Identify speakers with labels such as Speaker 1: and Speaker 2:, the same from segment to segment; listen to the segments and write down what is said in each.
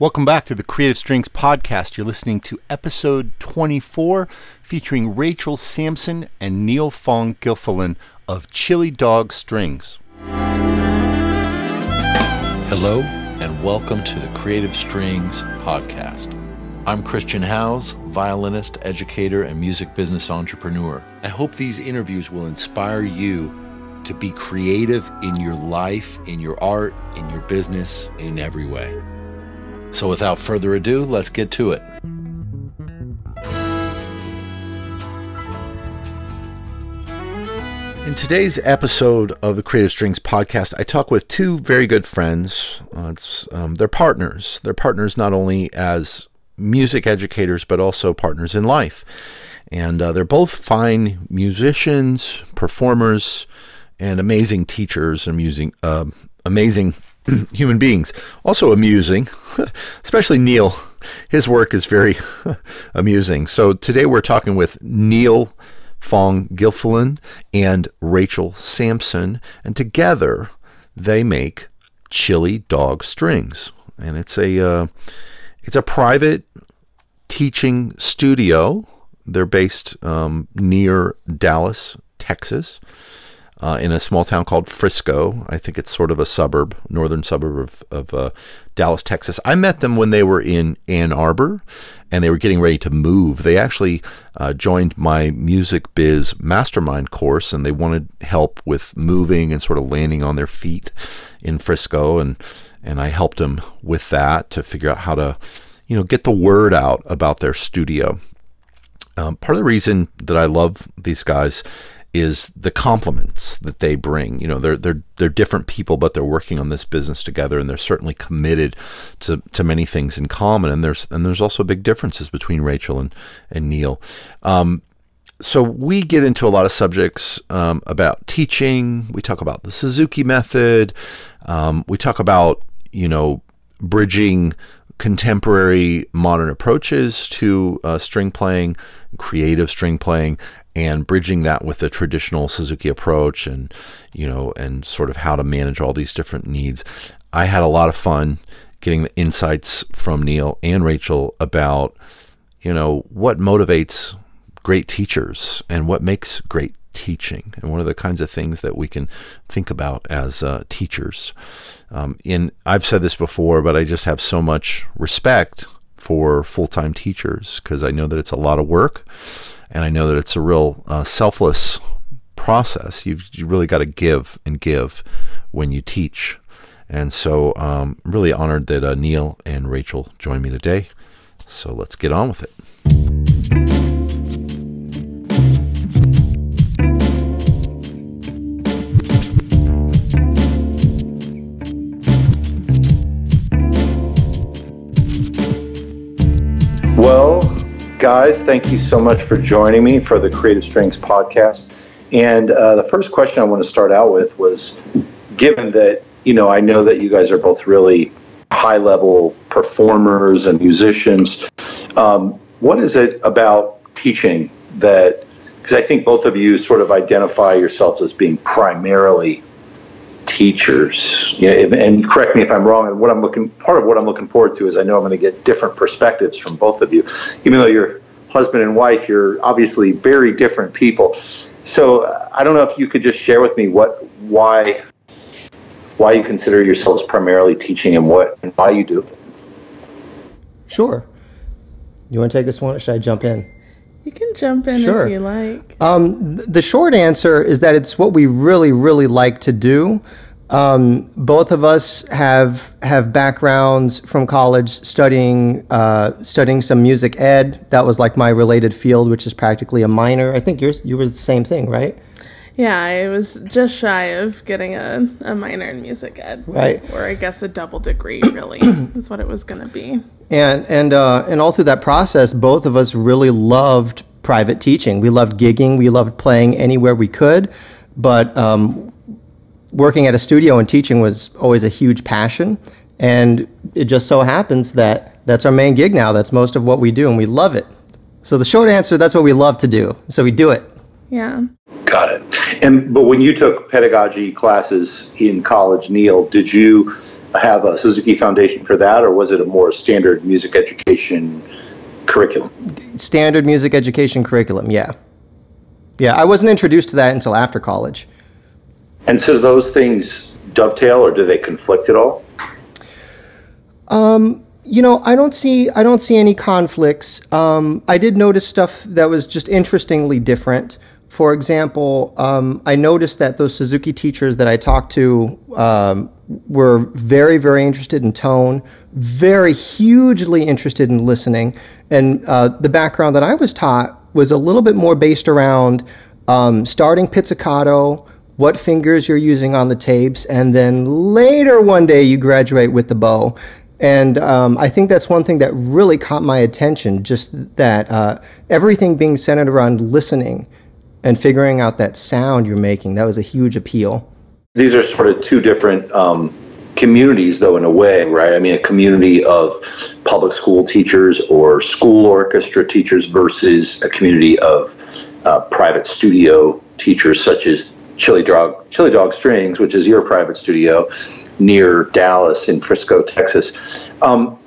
Speaker 1: Welcome back to the Creative Strings Podcast. You're listening to episode 24 featuring Rachel Samson and Neil Fong Gilfillan of Chili Dog Strings.
Speaker 2: Hello, and welcome to the Creative Strings Podcast. I'm Christian Howes, violinist, educator, and music business entrepreneur. I hope these interviews will inspire you to be creative in your life, in your art, in your business, in every way. So, without further ado, let's get to it.
Speaker 1: In today's episode of the Creative Strings podcast, I talk with two very good friends. Uh, um, they're partners. They're partners not only as music educators, but also partners in life. And uh, they're both fine musicians, performers, and amazing teachers, amusing, uh, amazing human beings. Also amusing, especially Neil. His work is very amusing. So today we're talking with Neil Fong Gilfillan and Rachel Samson, and together they make Chili Dog Strings, and it's a uh, it's a private teaching studio. They're based um, near Dallas, Texas uh, in a small town called Frisco. I think it's sort of a suburb, northern suburb of, of uh, Dallas, Texas. I met them when they were in Ann Arbor and they were getting ready to move. They actually uh, joined my music biz mastermind course and they wanted help with moving and sort of landing on their feet in Frisco. And, and I helped them with that to figure out how to, you know, get the word out about their studio. Um, part of the reason that I love these guys is the compliments that they bring. You know, they're they're they're different people, but they're working on this business together, and they're certainly committed to, to many things in common. And there's and there's also big differences between Rachel and and Neil. Um, so we get into a lot of subjects um, about teaching. We talk about the Suzuki method. Um, we talk about you know bridging contemporary modern approaches to uh, string playing, creative string playing, and bridging that with the traditional Suzuki approach and you know and sort of how to manage all these different needs. I had a lot of fun getting the insights from Neil and Rachel about you know what motivates great teachers and what makes great teaching and what are the kinds of things that we can think about as uh, teachers. Um, and I've said this before, but I just have so much respect for full time teachers because I know that it's a lot of work and I know that it's a real uh, selfless process. You've you really got to give and give when you teach. And so um, really honored that uh, Neil and Rachel joined me today. So let's get on with it. Guys. Thank you so much for joining me for the Creative Strings podcast. And uh, the first question I want to start out with was given that, you know, I know that you guys are both really high level performers and musicians, um, what is it about teaching that, because I think both of you sort of identify yourselves as being primarily teachers. You know, and correct me if I'm wrong. And what I'm looking, part of what I'm looking forward to is I know I'm going to get different perspectives from both of you. Even though you're husband and wife, you're obviously very different people. So I don't know if you could just share with me what, why, why you consider yourselves primarily teaching and what and why you do.
Speaker 3: Sure. You want to take this one, or should I jump in?
Speaker 4: You can jump in sure. if you like.
Speaker 3: Um, the short answer is that it's what we really, really like to do. Um, both of us have have backgrounds from college studying uh, studying some music ed. That was like my related field, which is practically a minor. I think yours you were the same thing, right?
Speaker 4: Yeah, I was just shy of getting a, a minor in music ed.
Speaker 3: Right.
Speaker 4: Or I guess a double degree really is what it was gonna be.
Speaker 3: And and uh, and all through that process, both of us really loved private teaching. We loved gigging. We loved playing anywhere we could, but um, working at a studio and teaching was always a huge passion. And it just so happens that that's our main gig now. That's most of what we do, and we love it. So the short answer, that's what we love to do. So we do it.
Speaker 4: Yeah.
Speaker 1: Got it. And but when you took pedagogy classes in college, Neil, did you
Speaker 5: have a Suzuki Foundation for that, or was it a more standard music education curriculum?
Speaker 3: Standard music education curriculum, yeah. Yeah, I wasn't introduced to that until after college.
Speaker 5: And so those things dovetail, or do they conflict at all?
Speaker 3: Um, you know, I don't see I don't see any conflicts. Um, I did notice stuff that was just interestingly different. For example, um, I noticed that those Suzuki teachers that I talked to um, were very, very interested in tone, very hugely interested in listening, and uh, the background that I was taught was a little bit more based around um, starting pizzicato, what fingers you're using on the tapes, and then later one day you graduate with the bow. And um, I think that's one thing that really caught my attention, just that uh, everything being centered around listening and figuring out that sound you're making. That was a huge appeal.
Speaker 5: These are sort of two different um, communities, though, in a way, right? I mean, a community of public school teachers or school orchestra teachers versus a community of uh, private studio teachers, such as Chili Dog, Chili Dog Strings, which is your private studio near Dallas in Frisco, Texas. Um,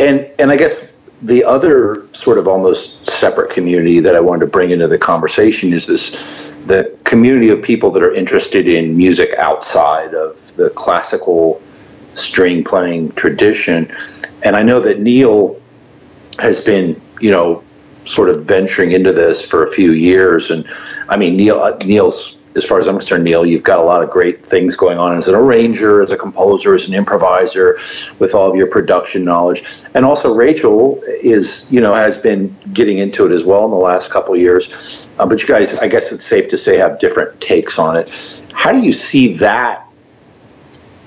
Speaker 5: and and I guess the other sort of almost separate community that I wanted to bring into the conversation is this the community of people that are interested in music outside of the classical string playing tradition. And I know that Neil has been, you know, sort of venturing into this for a few years. And I mean, Neil, uh, Neil's as far as I'm concerned, Neil, you've got a lot of great things going on as an arranger, as a composer, as an improviser, with all of your production knowledge. And also, Rachel is, you know, has been getting into it as well in the last couple of years. Uh, but you guys, I guess it's safe to say, have different takes on it. How do you see that,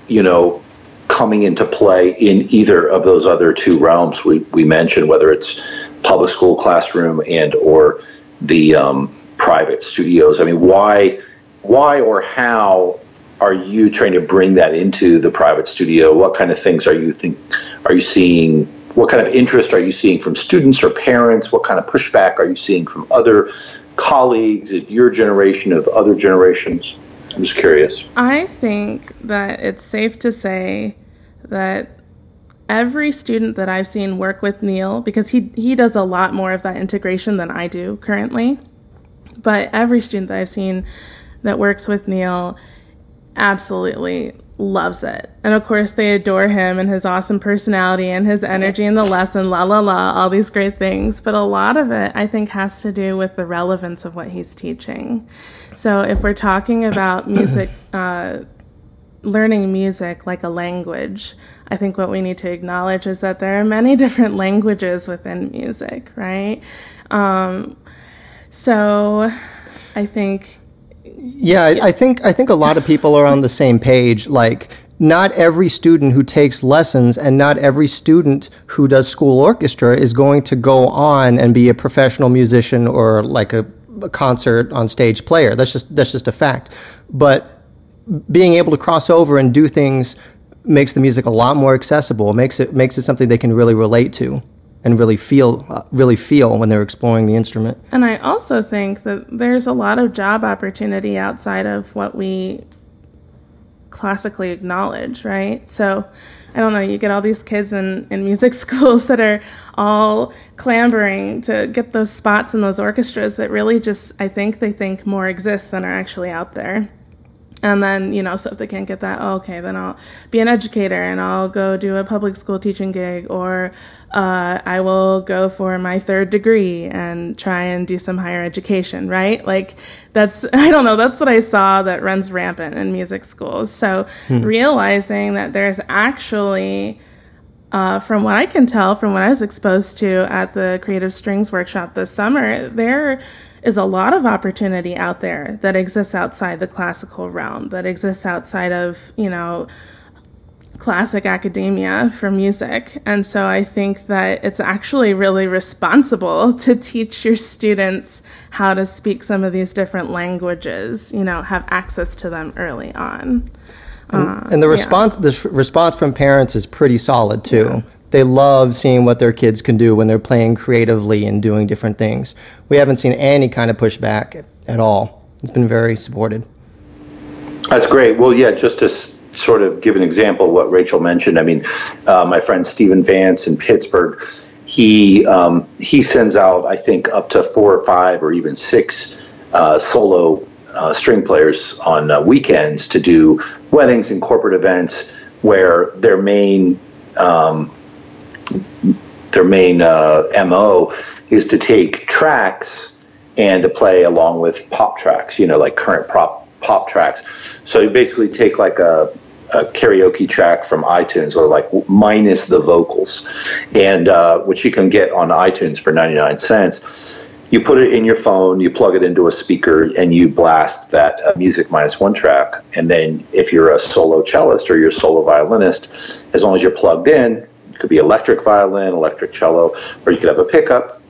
Speaker 5: you know, coming into play in either of those other two realms we, we mentioned, whether it's public school classroom and or the um, private studios? I mean, why? Why or how are you trying to bring that into the private studio? What kind of things are you think are you seeing? What kind of interest are you seeing from students or parents? What kind of pushback are you seeing from other colleagues of your generation of other generations? I'm just curious.
Speaker 4: I think that it's safe to say that every student that I've seen work with Neil, because he he does a lot more of that integration than I do currently, but every student that I've seen that works with Neil absolutely loves it. And of course, they adore him and his awesome personality and his energy and the lesson, la la la, all these great things. But a lot of it, I think, has to do with the relevance of what he's teaching. So if we're talking about music, uh, learning music like a language, I think what we need to acknowledge is that there are many different languages within music, right? Um, so I think
Speaker 3: yeah, I, I think I think a lot of people are on the same page. Like, not every student who takes lessons and not every student who does school orchestra is going to go on and be a professional musician or like a, a concert on stage player. That's just that's just a fact. But being able to cross over and do things makes the music a lot more accessible. Makes it makes it something they can really relate to and really feel uh, really feel when they're exploring the instrument.
Speaker 4: And I also think that there's a lot of job opportunity outside of what we classically acknowledge, right? So I don't know, you get all these kids in, in music schools that are all clambering to get those spots in those orchestras that really just I think they think more exist than are actually out there. And then, you know, so if they can't get that, oh, okay, then I'll be an educator and I'll go do a public school teaching gig, or uh, I will go for my third degree and try and do some higher education, right? Like, that's, I don't know, that's what I saw that runs rampant in music schools. So, hmm. realizing that there's actually, uh, from what I can tell, from what I was exposed to at the Creative Strings Workshop this summer, there is a lot of opportunity out there that exists outside the classical realm, that exists outside of, you know, classic academia for music. And so I think that it's actually really responsible to teach your students how to speak some of these different languages, you know, have access to them early on.
Speaker 3: And, uh, and the response yeah. the response from parents is pretty solid too. Yeah they love seeing what their kids can do when they're playing creatively and doing different things. We haven't seen any kind of pushback at all. It's been very supported.
Speaker 5: That's great. Well, yeah, just to sort of give an example of what Rachel mentioned, I mean, uh, my friend Stephen Vance in Pittsburgh, he um, he sends out I think up to four or five or even six uh, solo uh, string players on uh, weekends to do weddings and corporate events where their main um, their main uh, mo is to take tracks and to play along with pop tracks, you know, like current pop pop tracks. So you basically take like a a karaoke track from iTunes or like minus the vocals, and uh, which you can get on iTunes for 99 cents. You put it in your phone, you plug it into a speaker, and you blast that uh, music minus one track. And then, if you're a solo cellist or you're a solo violinist, as long as you're plugged in, it could be electric violin, electric cello, or you could have a pickup.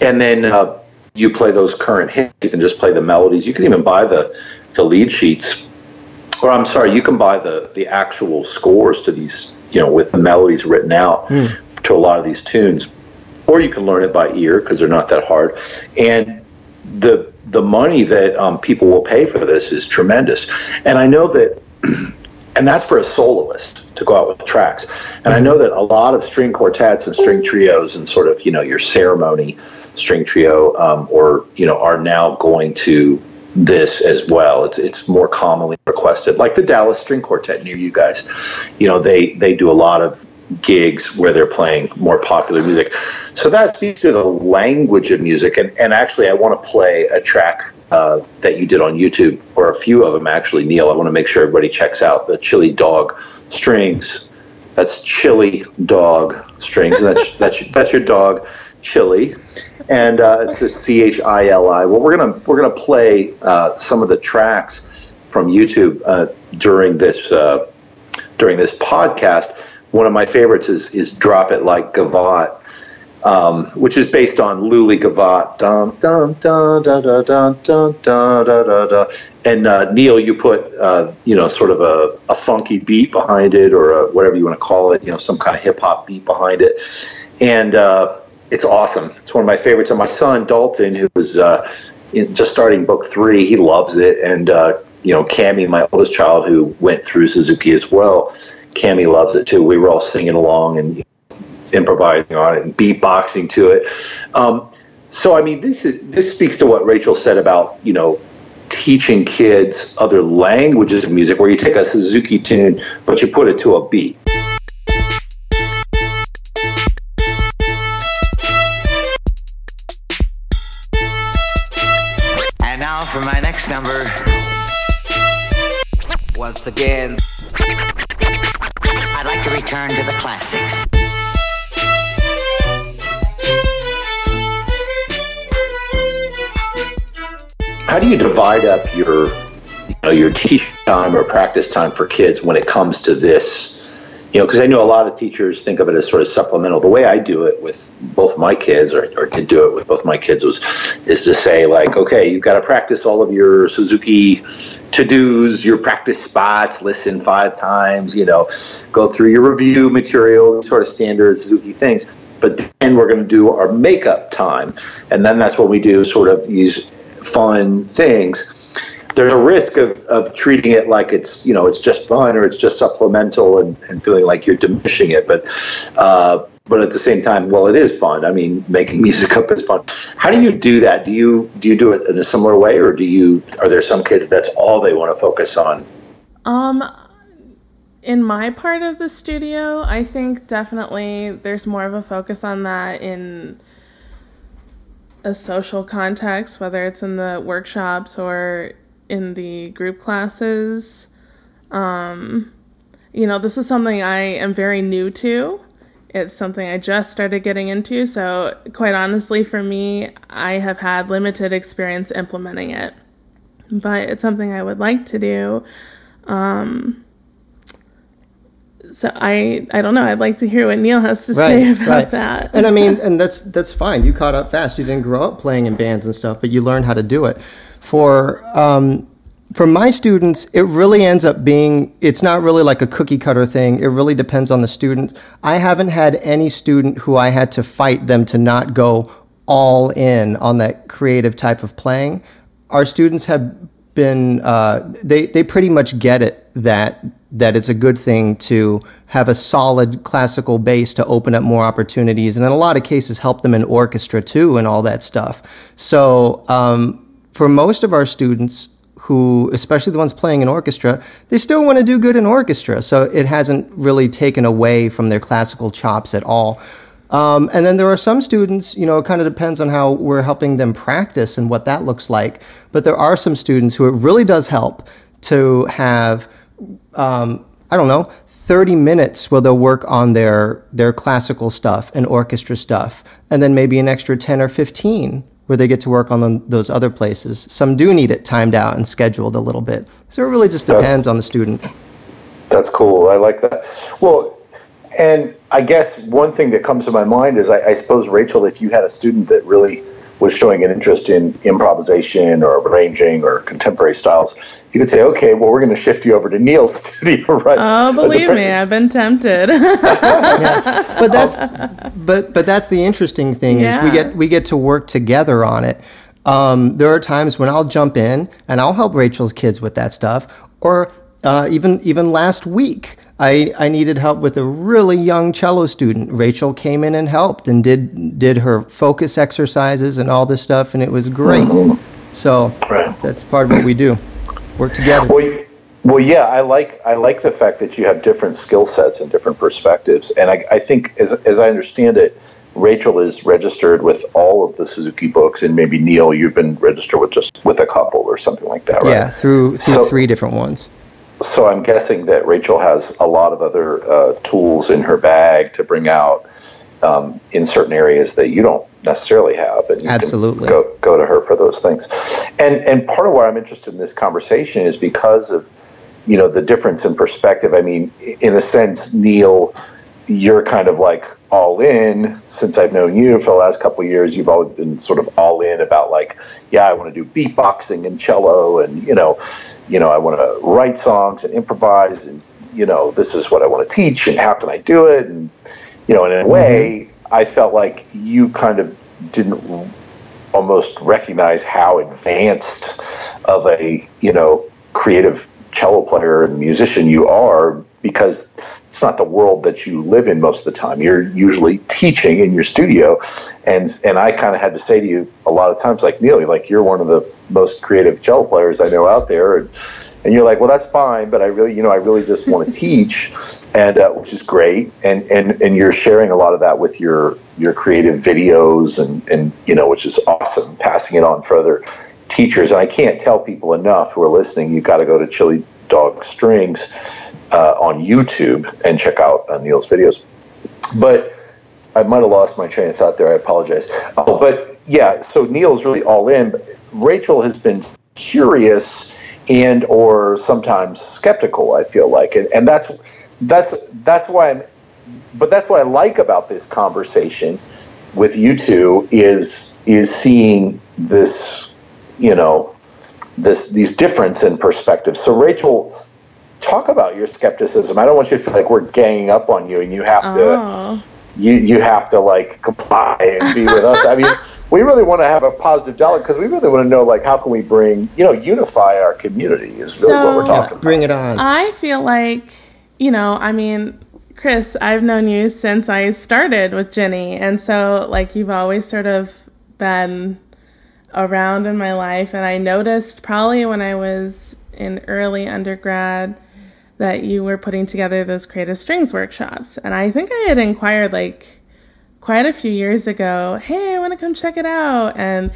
Speaker 5: And then uh, you play those current hits. You can just play the melodies. You can even buy the, the lead sheets or I'm sorry, you can buy the the actual scores to these, you know, with the melodies written out mm. to a lot of these tunes, or you can learn it by ear because they're not that hard, and the the money that um, people will pay for this is tremendous, and I know that, and that's for a soloist to go out with tracks, and I know that a lot of string quartets and string trios and sort of you know your ceremony string trio um, or you know are now going to this as well. It's it's more commonly requested, like the Dallas String Quartet near you guys. You know, they they do a lot of gigs where they're playing more popular music. So that speaks to the language of music. And and actually, I want to play a track. Uh, that you did on YouTube, or a few of them actually, Neil. I want to make sure everybody checks out the Chili Dog strings. That's Chili Dog strings. And that's that's that's your dog, Chili and uh, it's the C H I L I. Well, we're gonna we're gonna play uh, some of the tracks from YouTube uh, during this uh, during this podcast. One of my favorites is is "Drop It Like Gavotte," um, which is based on Lully Gavotte. And uh, Neil, you put uh, you know sort of a, a funky beat behind it, or a, whatever you want to call it. You know, some kind of hip hop beat behind it, and it's awesome. It's one of my favorites. And my son Dalton, who was uh, just starting book three, he loves it. And uh, you know, Cami, my oldest child, who went through Suzuki as well, Cami loves it too. We were all singing along and improvising on it and beatboxing to it. Um, so I mean, this is this speaks to what Rachel said about you know teaching kids other languages of music, where you take a Suzuki tune but you put it to a beat.
Speaker 6: And now for my next number. Once again, I'd like to return to the classics.
Speaker 5: How do you divide up your, you know, your teach time or practice time for kids when it comes to this? you know, because I know a lot of teachers think of it as sort of supplemental. The way I do it with both my kids, or, or did do it with both my kids, was is to say like, okay, you've got to practice all of your Suzuki to dos, your practice spots, listen five times, you know, go through your review material, sort of standard Suzuki things. But then we're going to do our makeup time, and then that's when we do sort of these fun things. There's a risk of, of treating it like it's you know it's just fun or it's just supplemental and, and feeling like you're diminishing it but uh, but at the same time well it is fun. I mean making music up is fun. How do you do that? Do you do you do it in a similar way or do you are there some kids that's all they want to focus on?
Speaker 4: Um in my part of the studio i think definitely there's more of a focus on that in a social context whether it's in the workshops or in the group classes. Um, you know, this is something I am very new to. It's something I just started getting into. So, quite honestly, for me, I have had limited experience implementing it. But it's something I would like to do. Um, so I I don't know. I'd like to hear what Neil has to right, say about right. that.
Speaker 3: and I mean, and that's that's fine. You caught up fast. You didn't grow up playing in bands and stuff, but you learned how to do it for um, for my students, it really ends up being it's not really like a cookie cutter thing. It really depends on the student. I haven't had any student who I had to fight them to not go all in on that creative type of playing. Our students have been uh, they they pretty much get it that that it's a good thing to have a solid classical base to open up more opportunities, and in a lot of cases, help them in orchestra too and all that stuff. So, um, for most of our students, who, especially the ones playing in orchestra, they still want to do good in orchestra. So it hasn't really taken away from their classical chops at all. Um, and then there are some students, you know, it kind of depends on how we're helping them practice and what that looks like. But there are some students who it really does help to have, um, I don't know, 30 minutes where they'll work on their, their classical stuff and orchestra stuff, and then maybe an extra 10 or 15 where they get to work on them, those other places. Some do need it timed out and scheduled a little bit. So it really just depends that's, on the student.
Speaker 5: That's cool. I like that. Well, and I guess one thing that comes to my mind is I, I suppose, Rachel, if you had a student that really was showing an interest in improvisation or arranging or contemporary styles, you could say, okay, well, we're going to shift you over to Neil's studio, right?
Speaker 4: Oh, believe me, I've been tempted.
Speaker 3: yeah. But that's but but that's the interesting thing yeah. is we get we get to work together on it. Um, there are times when I'll jump in and I'll help Rachel's kids with that stuff, or uh, even even last week. I, I needed help with a really young cello student. Rachel came in and helped and did did her focus exercises and all this stuff, and it was great. Mm-hmm. So right. that's part of what we do work together.
Speaker 5: Well, well, yeah, I like I like the fact that you have different skill sets and different perspectives, and I, I think as as I understand it, Rachel is registered with all of the Suzuki books, and maybe Neil, you've been registered with just with a couple or something like that, right?
Speaker 3: Yeah, through through so, three different ones.
Speaker 5: So I'm guessing that Rachel has a lot of other uh, tools in her bag to bring out um, in certain areas that you don't necessarily have, and you
Speaker 3: absolutely
Speaker 5: go go to her for those things. And and part of why I'm interested in this conversation is because of you know the difference in perspective. I mean, in a sense, Neil, you're kind of like all in since I've known you for the last couple of years. You've always been sort of all in about like, yeah, I want to do beatboxing and cello, and you know, you know, I want to write songs and improvise, and you know, this is what I want to teach, and how can I do it, and you know, in a way, mm-hmm. I felt like you kind of didn't almost recognize how advanced of a you know creative cello player and musician you are because it's not the world that you live in most of the time. You're usually teaching in your studio, and and I kind of had to say to you a lot of times, like Neil, like you're one of the most creative cello players I know out there, and and you're like, well, that's fine, but I really, you know, I really just want to teach, and uh, which is great, and and and you're sharing a lot of that with your your creative videos, and and you know, which is awesome, passing it on for other teachers. And I can't tell people enough who are listening, you've got to go to Chili Dog Strings uh, on YouTube and check out uh, Neil's videos. But I might have lost my train of thought there. I apologize. Oh, but yeah, so Neil's really all in. Rachel has been curious and or sometimes skeptical. I feel like, and, and that's that's that's why I'm. But that's what I like about this conversation with you two is is seeing this, you know, this these difference in perspectives. So Rachel, talk about your skepticism. I don't want you to feel like we're ganging up on you and you have to oh. you you have to like comply and be with us. I mean we really want to have a positive dialogue because we really want to know like how can we bring you know unify our community is really so, what we're talking
Speaker 3: about. Bring it on.
Speaker 4: I feel like you know I mean Chris I've known you since I started with Jenny and so like you've always sort of been around in my life and I noticed probably when I was in early undergrad that you were putting together those creative strings workshops and I think I had inquired like quite a few years ago, hey, I want to come check it out. And,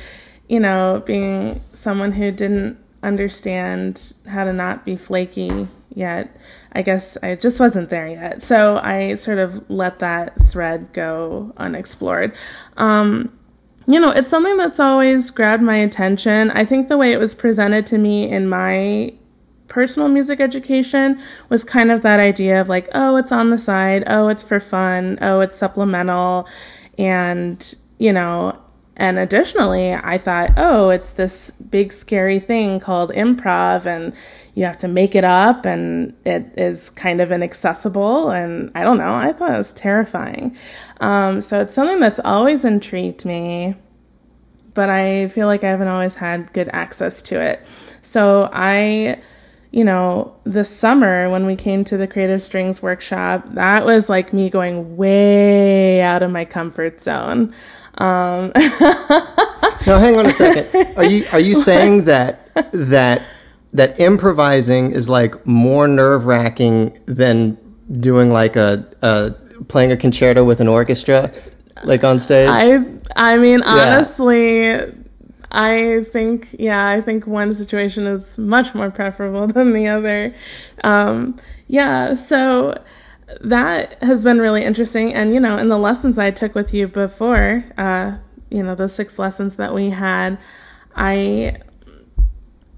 Speaker 4: you know, being someone who didn't understand how to not be flaky yet, I guess I just wasn't there yet. So I sort of let that thread go unexplored. Um, you know, it's something that's always grabbed my attention. I think the way it was presented to me in my personal music education was kind of that idea of like, oh, it's on the side, oh, it's for fun, oh, it's supplemental. And, you know, and additionally, I thought, oh, it's this big scary thing called improv, and you have to make it up, and it is kind of inaccessible. And I don't know, I thought it was terrifying. Um, so it's something that's always intrigued me, but I feel like I haven't always had good access to it. So I you know, the summer when we came to the Creative Strings workshop, that was like me going way out of my comfort zone. Um,
Speaker 3: now, hang on a second. Are you are you saying that that that improvising is like more nerve wracking than doing like a, a playing a concerto with an orchestra, like on stage?
Speaker 4: I I mean, honestly. I think, yeah, I think one situation is much more preferable than the other. Um, yeah, so that has been really interesting. And, you know, in the lessons I took with you before, uh, you know, those six lessons that we had, I,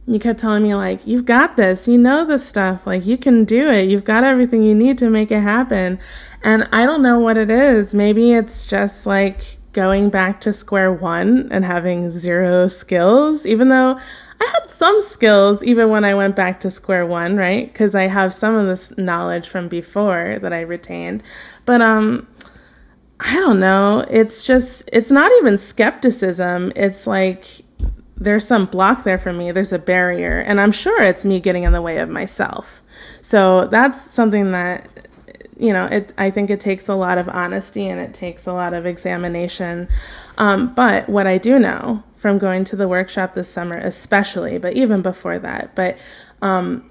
Speaker 4: you kept telling me, like, you've got this, you know this stuff, like, you can do it, you've got everything you need to make it happen. And I don't know what it is. Maybe it's just like, going back to square one and having zero skills, even though I had some skills even when I went back to square one, right? Because I have some of this knowledge from before that I retained. But, um, I don't know. It's just, it's not even skepticism. It's like there's some block there for me. There's a barrier. And I'm sure it's me getting in the way of myself. So that's something that you know, it, I think it takes a lot of honesty and it takes a lot of examination. Um, but what I do know from going to the workshop this summer, especially, but even before that, but um,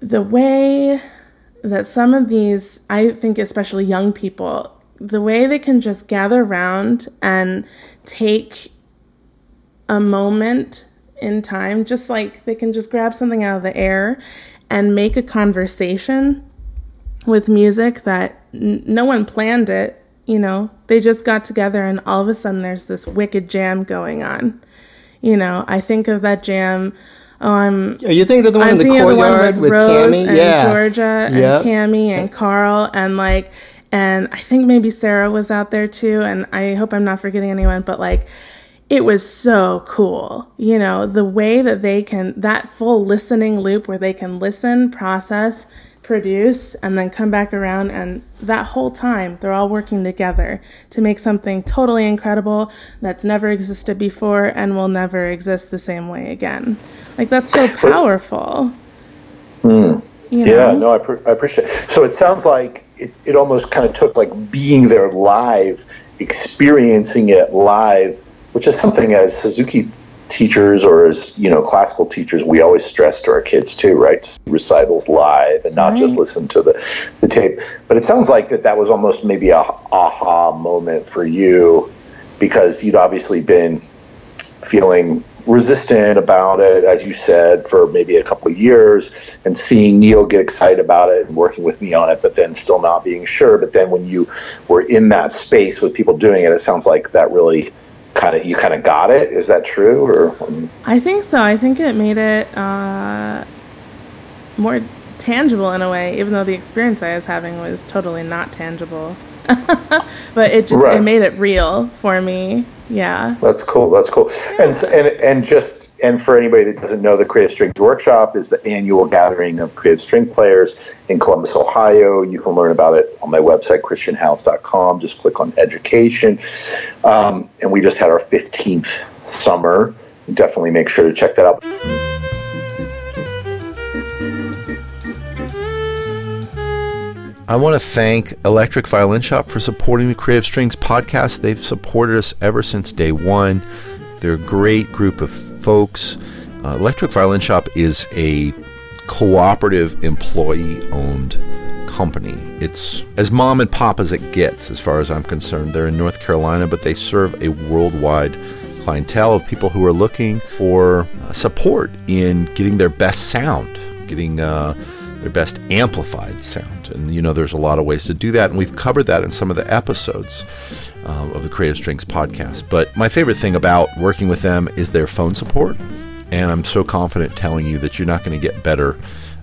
Speaker 4: the way that some of these, I think, especially young people, the way they can just gather around and take a moment in time, just like they can just grab something out of the air and make a conversation with music that n- no one planned it, you know. They just got together and all of a sudden there's this wicked jam going on. You know, I think of that jam. Um, oh, I'm.
Speaker 3: Are you thinking of the one I'm in the courtyard
Speaker 4: with,
Speaker 3: with
Speaker 4: Rose
Speaker 3: Cami?
Speaker 4: and
Speaker 3: yeah.
Speaker 4: Georgia and yep. Cami and Carl and like, and I think maybe Sarah was out there too. And I hope I'm not forgetting anyone, but like, it was so cool. You know, the way that they can, that full listening loop where they can listen, process, produce and then come back around and that whole time they're all working together to make something totally incredible that's never existed before and will never exist the same way again like that's so powerful
Speaker 5: mm. you know? yeah no I, I appreciate it so it sounds like it, it almost kind of took like being there live experiencing it live which is something as suzuki teachers or as you know classical teachers we always stress to our kids too right? To recitals live and not right. just listen to the, the tape. But it sounds like that that was almost maybe a aha moment for you because you'd obviously been feeling resistant about it as you said for maybe a couple of years and seeing neil get excited about it and working with me on it but then still not being sure. But then when you were in that space with people doing it it sounds like that really kind of you kind of got it. Is that true? Or
Speaker 4: I think so. I think it made it uh, more tangible in a way, even though the experience I was having was totally not tangible. but it just right. it made it real for me. Yeah.
Speaker 5: That's cool. That's cool. Yeah. And and and just and for anybody that doesn't know, the Creative Strings Workshop is the annual gathering of creative string players in Columbus, Ohio. You can learn about it on my website, christianhowes.com. Just click on education. Um, and we just had our 15th summer. Definitely make sure to check that out.
Speaker 1: I want to thank Electric Violin Shop for supporting the Creative Strings podcast. They've supported us ever since day one. They're a great group of folks. Uh, Electric Violin Shop is a cooperative employee owned company. It's as mom and pop as it gets, as far as I'm concerned. They're in North Carolina, but they serve a worldwide clientele of people who are looking for uh, support in getting their best sound, getting uh, their best amplified sound. And you know, there's a lot of ways to do that, and we've covered that in some of the episodes um, of the Creative Strings podcast. But my favorite thing about working with them is their phone support. And I'm so confident telling you that you're not going to get better,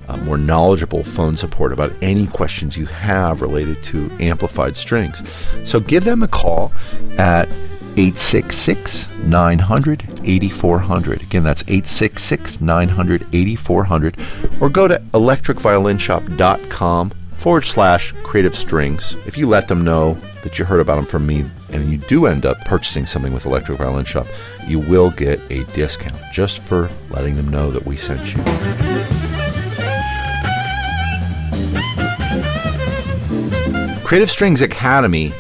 Speaker 1: uh, more knowledgeable phone support about any questions you have related to amplified strings. So give them a call at 866 900 8400. Again, that's 866 900 8400. Or go to electricviolinshop.com forward slash creative strings. If you let them know that you heard about them from me and you do end up purchasing something with Electric Violin Shop, you will get a discount just for letting them know that we sent you. Creative Strings Academy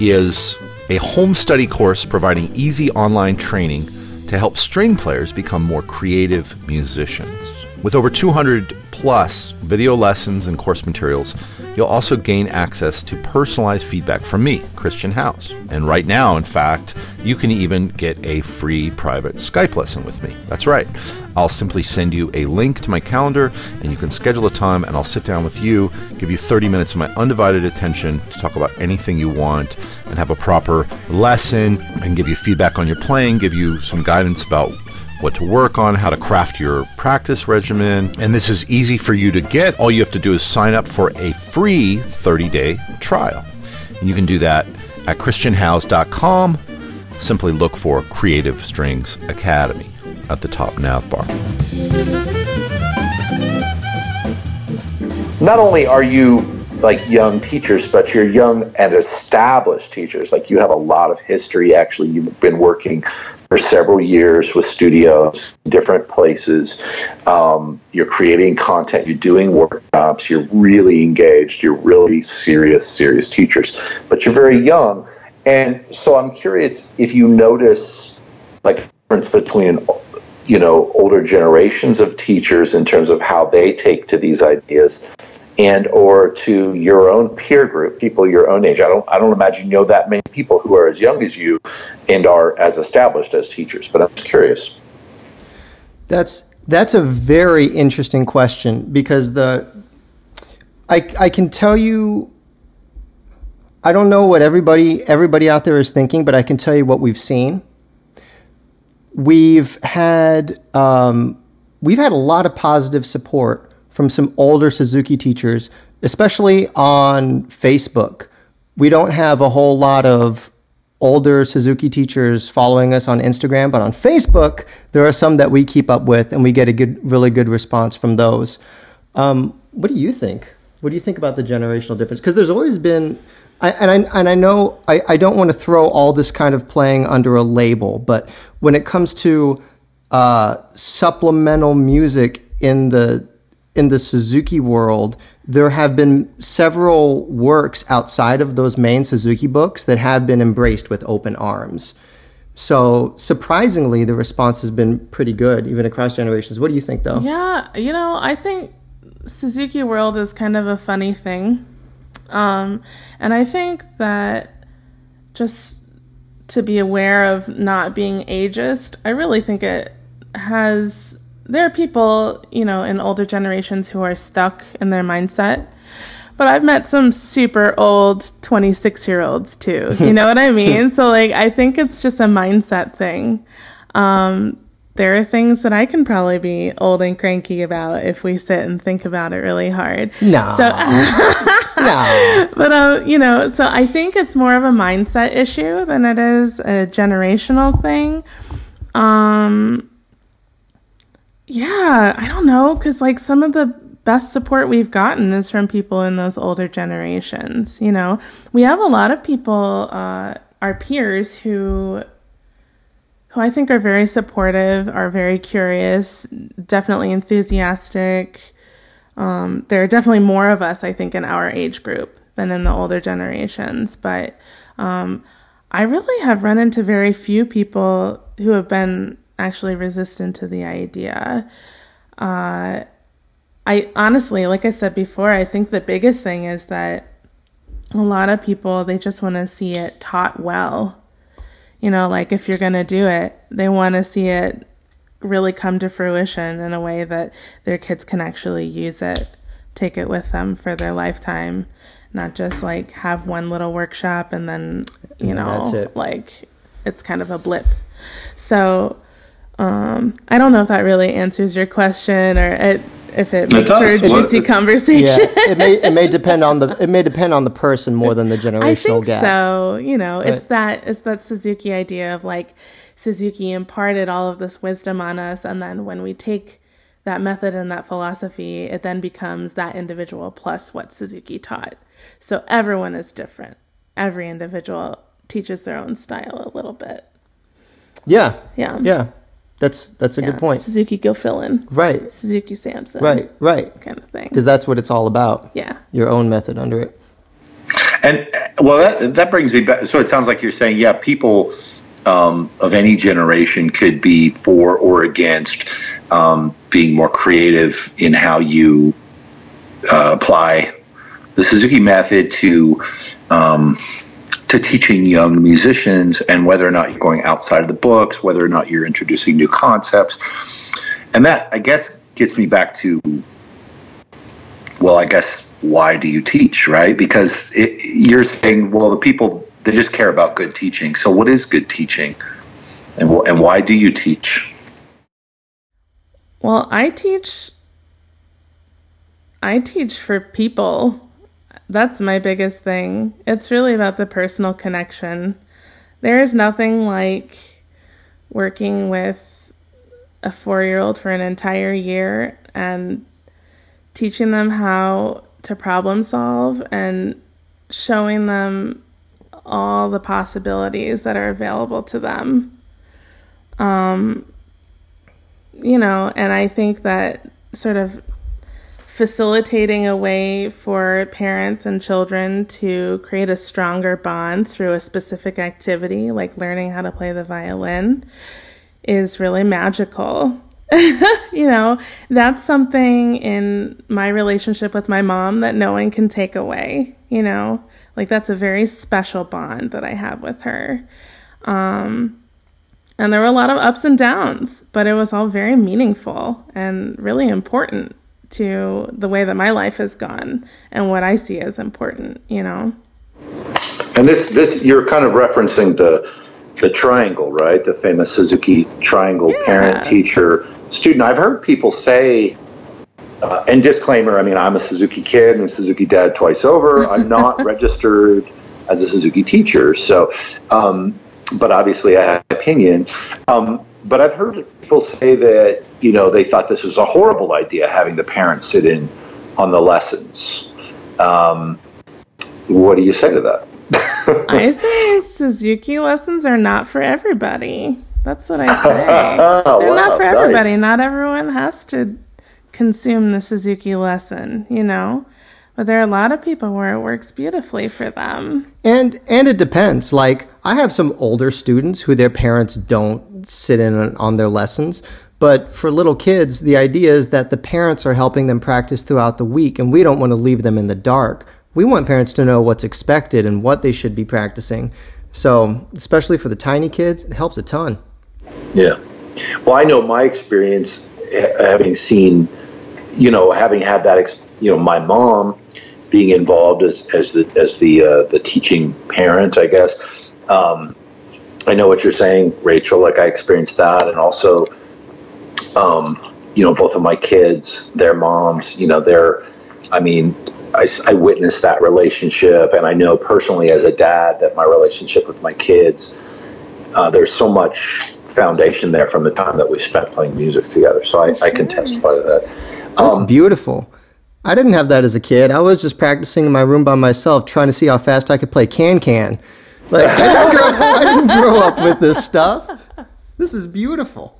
Speaker 1: is a home study course providing easy online training to help string players become more creative musicians. With over 200 plus video lessons and course materials, you'll also gain access to personalized feedback from me, Christian Howes. And right now, in fact, you can even get a free private Skype lesson with me. That's right. I'll simply send you a link to my calendar and you can schedule a time and I'll sit down with you, give you 30 minutes of my undivided attention to talk about anything you want and have a proper lesson and give you feedback on your playing, give you some guidance about what to work on, how to craft your practice regimen. And this is easy for you to get. All you have to do is sign up for a free 30 day trial. And you can do that at christianhowes.com. Simply look for Creative Strings Academy at the top nav bar.
Speaker 5: Not only are you like young teachers, but you're young and established teachers. Like you have a lot of history. Actually, you've been working for several years with studios, different places. Um, you're creating content, you're doing workshops, you're really engaged, you're really serious, serious teachers, but you're very young. And so I'm curious if you notice like difference between you know older generations of teachers in terms of how they take to these ideas and or to your own peer group, people your own age. I don't I don't imagine you know that many people who are as young as you and are as established as teachers, but I'm just curious.
Speaker 3: That's that's a very interesting question because the I I can tell you I don't know what everybody everybody out there is thinking, but I can tell you what we've seen. We've had um, we've had a lot of positive support from some older Suzuki teachers, especially on Facebook. We don't have a whole lot of older Suzuki teachers following us on Instagram, but on Facebook, there are some that we keep up with, and we get a good, really good response from those. Um, what do you think? What do you think about the generational difference? Because there's always been, I, and I and I know I, I don't want to throw all this kind of playing under a label, but when it comes to uh, supplemental music in the in the Suzuki world, there have been several works outside of those main Suzuki books that have been embraced with open arms. So surprisingly, the response has been pretty good, even across generations. What do you think, though?
Speaker 4: Yeah, you know, I think Suzuki World is kind of a funny thing, um, and I think that just to be aware of not being ageist, I really think it has there are people, you know, in older generations who are stuck in their mindset. But I've met some super old 26 year olds too. You know what I mean? so, like, I think it's just a mindset thing. Um, there are things that I can probably be old and cranky about if we sit and think about it really hard.
Speaker 3: No.
Speaker 4: So,
Speaker 3: no.
Speaker 4: but uh, you know, so I think it's more of a mindset issue than it is a generational thing. Um, yeah, I don't know cuz like some of the best support we've gotten is from people in those older generations, you know. We have a lot of people uh our peers who who I think are very supportive, are very curious, definitely enthusiastic. Um, there are definitely more of us, I think, in our age group than in the older generations. But um, I really have run into very few people who have been actually resistant to the idea. Uh, I honestly, like I said before, I think the biggest thing is that a lot of people they just want to see it taught well. You know, like if you're going to do it, they want to see it really come to fruition in a way that their kids can actually use it, take it with them for their lifetime, not just like have one little workshop and then, you
Speaker 3: And
Speaker 4: know,
Speaker 3: it.
Speaker 4: like it's kind of a blip. So, um, I don't know if that really answers your question or it, if it makes for a
Speaker 7: does. What-
Speaker 4: juicy
Speaker 3: Yeah, it may it may depend on the it may depend on the person more than the generational
Speaker 4: I think
Speaker 3: gap.
Speaker 4: so. You know, it's that it's that Suzuki idea of like Suzuki imparted all of this wisdom on us, and then when we take that method and that philosophy, it then becomes that individual plus what Suzuki taught. So everyone is different. Every individual teaches their own style a little bit.
Speaker 3: Yeah,
Speaker 4: Yeah.
Speaker 3: yeah, that's that's a
Speaker 4: Yeah.
Speaker 3: good point.
Speaker 4: Suzuki Go Gilfillan,
Speaker 3: Right,
Speaker 4: Suzuki Samson,
Speaker 3: right, right.
Speaker 4: kind of thing.
Speaker 3: Because that's what it's all about.
Speaker 4: Yeah.
Speaker 3: Your own method under it.
Speaker 5: And uh, well, that that brings me back. So it sounds like you're saying, yeah, people um, of any generation could be for or against um, being more creative in how you uh, apply the Suzuki method to um, to teaching young musicians, and whether or not you're going outside of the books, whether or not you're introducing new concepts, and that I guess gets me back to well, I guess why do you teach, right? Because it, you're saying, well, the people they just care about good teaching. So, what is good teaching, and and why do you teach?
Speaker 4: Well, I teach. I teach for people. That's my biggest thing. It's really about the personal connection. There is nothing like working with a four year old for an entire year and teaching them how to problem solve and showing them all the possibilities that are available to them. Um, you know, and I think that sort of facilitating a way for parents and children to create a stronger bond through a specific activity, like learning how to play the violin, is really magical. you know, that's something in my relationship with my mom that no one can take away, you know? Like that's a very special bond that I have with her. Um, and there were a lot of ups and downs, but it was all very meaningful and really important to the way that my life has gone and what I see as important, you know.
Speaker 5: And this this you're kind of referencing the the triangle, right? The famous Suzuki triangle yeah. parent teacher student. I've heard people say uh, and disclaimer, I mean, I'm a Suzuki kid and Suzuki dad twice over. I'm not registered as a Suzuki teacher. So, um, but obviously I have an opinion. Um, but I've heard people say that, you know, they thought this was a horrible idea having the parents sit in on the lessons. Um, what do you say to that?
Speaker 4: I say Suzuki lessons are not for everybody. That's what I say. They're wow, not for everybody. Nice. Not everyone has to consume the Suzuki lesson, you know? But there are a lot of people where it works beautifully for them.
Speaker 3: And and it depends. Like I have some older students who their parents don't sit in on their lessons, but for little kids, the idea is that the parents are helping them practice throughout the week and we don't want to leave them in the dark. We want parents to know what's expected and what they should be practicing. So, especially for the tiny kids, it helps a ton.
Speaker 5: Yeah. Well, I know my experience having seen you know, having had that, you know, my mom being involved as, as the as the uh, the teaching parent, I guess. Um, I know what you're saying, Rachel. Like I experienced that, and also, um, you know, both of my kids, their moms. You know, they're. I mean, I, I witnessed that relationship, and I know personally as a dad that my relationship with my kids. Uh, there's so much foundation there from the time that we spent playing music together. So I, I can testify to that.
Speaker 3: That's um, beautiful. I didn't have that as a kid. I was just practicing in my room by myself, trying to see how fast I could play can can. Like I didn't, grow, I didn't grow up with this stuff. This is beautiful.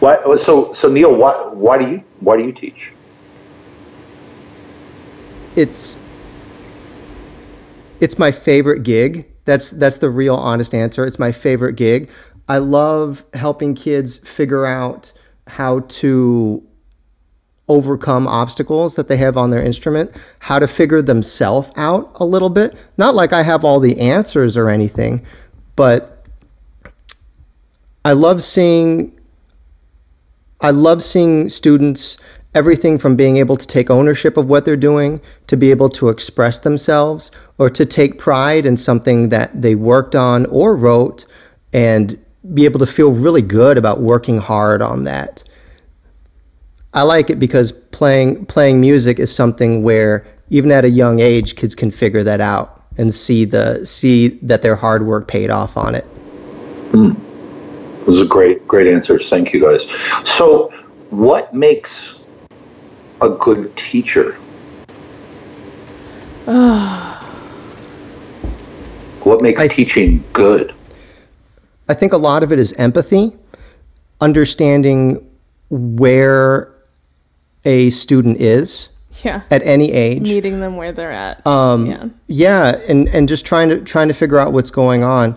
Speaker 5: Why? So, so Neil, why, why do you why do you teach?
Speaker 3: It's it's my favorite gig. That's that's the real honest answer. It's my favorite gig. I love helping kids figure out how to overcome obstacles that they have on their instrument, how to figure themselves out a little bit. Not like I have all the answers or anything, but I love seeing I love seeing students everything from being able to take ownership of what they're doing to be able to express themselves or to take pride in something that they worked on or wrote and be able to feel really good about working hard on that. I like it because playing playing music is something where even at a young age, kids can figure that out and see the see that their hard work paid off on it.
Speaker 5: Mm. Those are great great answers. Thank you guys. So, what makes a good teacher? what makes teaching good?
Speaker 3: I think a lot of it is empathy, understanding where a student is
Speaker 4: Yeah.
Speaker 3: at any age.
Speaker 4: Meeting them where they're at.
Speaker 3: Um,
Speaker 4: yeah.
Speaker 3: yeah, and and just trying to trying to figure out what's going on.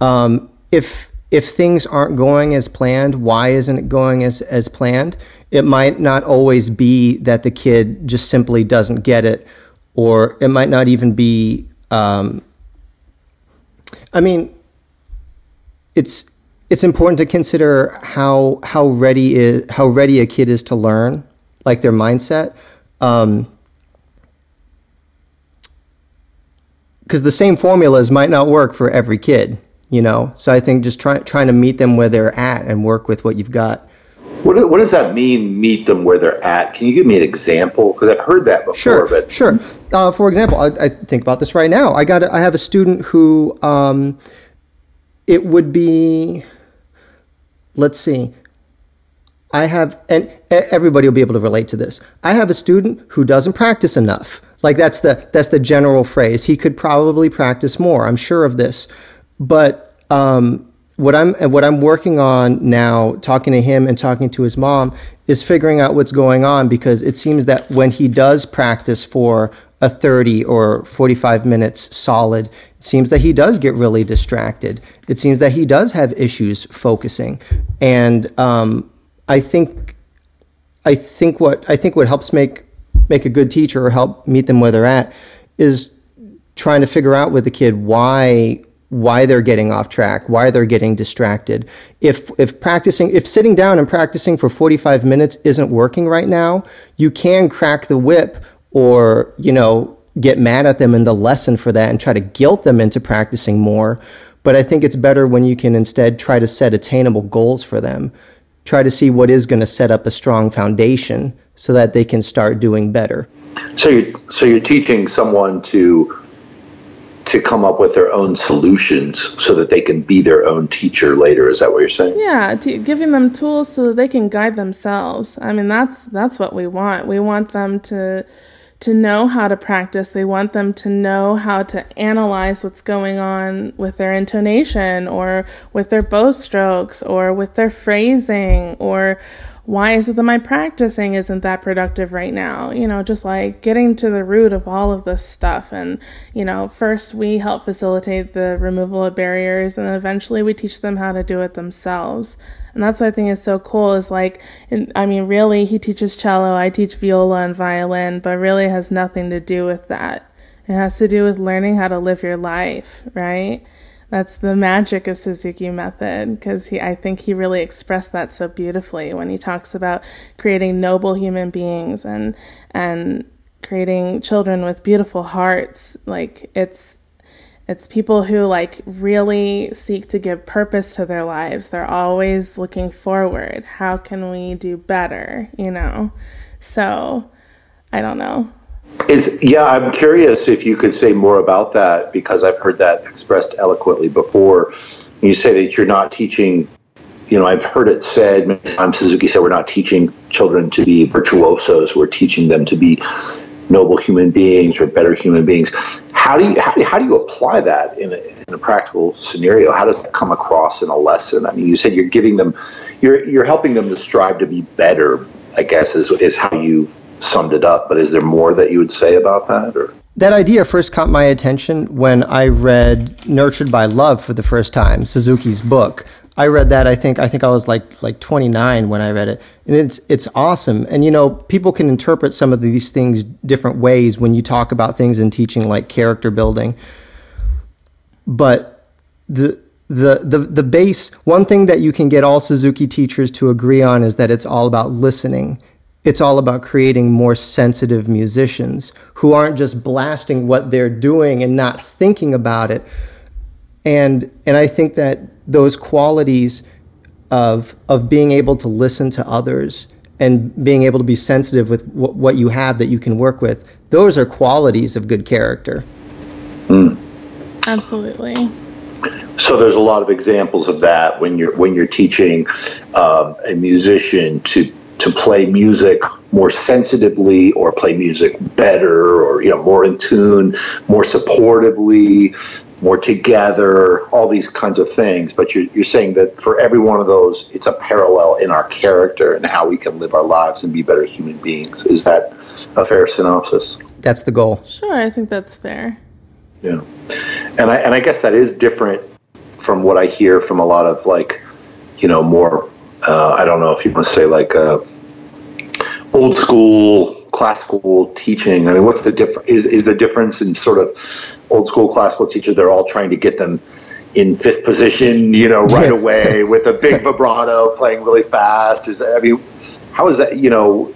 Speaker 3: Um, if if things aren't going as planned, why isn't it going as as planned? It might not always be that the kid just simply doesn't get it, or it might not even be. Um, I mean, it's it's important to consider how how ready is how ready a kid is to learn, like their mindset. Um, because the same formulas might not work for every kid, you know. So I think just trying trying to meet them where they're at and work with what you've got.
Speaker 5: What, what does that mean? Meet them where they're at. Can you give me an example? Because I've heard that before,
Speaker 3: Sure,
Speaker 5: but
Speaker 3: sure. Uh, for example, I, I think about this right now. I got a, I have a student who um, it would be. Let's see. I have, and everybody will be able to relate to this. I have a student who doesn't practice enough. Like that's the that's the general phrase. He could probably practice more. I'm sure of this, but um, what I'm what I'm working on now, talking to him and talking to his mom, is figuring out what's going on because it seems that when he does practice for a 30 or 45 minutes solid, it seems that he does get really distracted. It seems that he does have issues focusing, and um, I think I think what I think what helps make make a good teacher or help meet them where they're at is trying to figure out with the kid why why they're getting off track, why they're getting distracted. If if practicing if sitting down and practicing for 45 minutes isn't working right now, you can crack the whip or, you know, get mad at them in the lesson for that and try to guilt them into practicing more. But I think it's better when you can instead try to set attainable goals for them. Try to see what is going to set up a strong foundation so that they can start doing better.
Speaker 5: so you're, so you're teaching someone to to come up with their own solutions so that they can be their own teacher later. Is that what you're saying?
Speaker 4: Yeah, to, giving them tools so that they can guide themselves. I mean, that's that's what we want. We want them to to know how to practice. They want them to know how to analyze what's going on with their intonation or with their bow strokes or with their phrasing or why is it that my practicing isn't that productive right now? You know, just like getting to the root of all of this stuff. And, you know, first we help facilitate the removal of barriers and eventually we teach them how to do it themselves. And that's what I think is so cool is like, I mean, really, he teaches cello, I teach viola and violin, but really has nothing to do with that. It has to do with learning how to live your life, right? That's the magic of Suzuki method because he I think he really expressed that so beautifully when he talks about creating noble human beings and and creating children with beautiful hearts. Like it's it's people who like really seek to give purpose to their lives. They're always looking forward. How can we do better you know? So i don't know
Speaker 5: Is yeah, I'm curious if you could say more about that because I've heard that expressed eloquently before. You say that you're not teaching. You know, I've heard it said many times. Suzuki said we're not teaching children to be virtuosos. We're teaching them to be noble human beings or better human beings. How do you how do how do you apply that in a, in a practical scenario? How does that come across in a lesson? I mean, you said you're giving them, you're you're helping them to strive to be better. I guess is is how you summed it up. But is there more that you would say about that? Or
Speaker 3: That idea first caught my attention when I read Nurtured by Love for the first time, Suzuki's book. I read that I think I think I was like like 29 when I read it. And it's it's awesome. And you know, people can interpret some of these things different ways when you talk about things in teaching like character building. But the the, the the base one thing that you can get all Suzuki teachers to agree on is that it's all about listening it's all about creating more sensitive musicians who aren't just blasting what they're doing and not thinking about it. And and I think that those qualities of of being able to listen to others and being able to be sensitive with w- what you have that you can work with, those are qualities of good character.
Speaker 4: absolutely
Speaker 5: So there's a lot of examples of that when you're when you're teaching um, a musician to to play music more sensitively or play music better or you know more in tune, more supportively. more together, all these kinds of things. But you're, you're saying that for every one of those, it's a parallel in our character and how we can live our lives and be better human beings. Is that a fair synopsis?
Speaker 3: That's the goal.
Speaker 4: Sure, I think that's fair.
Speaker 5: Yeah, and I and I guess that is different from what I hear from a lot of like, you know, more. Uh, I don't know if you want to say like uh, old school classical teaching. I mean, what's the difference? Is is the difference in sort of old school classical teachers? They're all trying to get them in fifth position, you know, right away with a big vibrato, playing really fast. Is I mean, how is that? You know,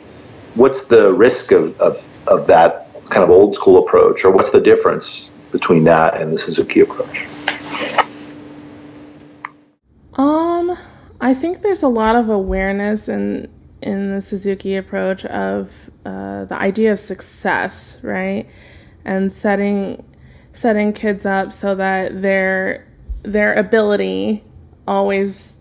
Speaker 5: what's the risk of of of that kind of old school approach, or what's the difference between that and the Suzuki approach?
Speaker 4: Um, I think there's a lot of awareness in in the Suzuki approach of uh, the idea of success, right, and setting setting kids up so that their their ability always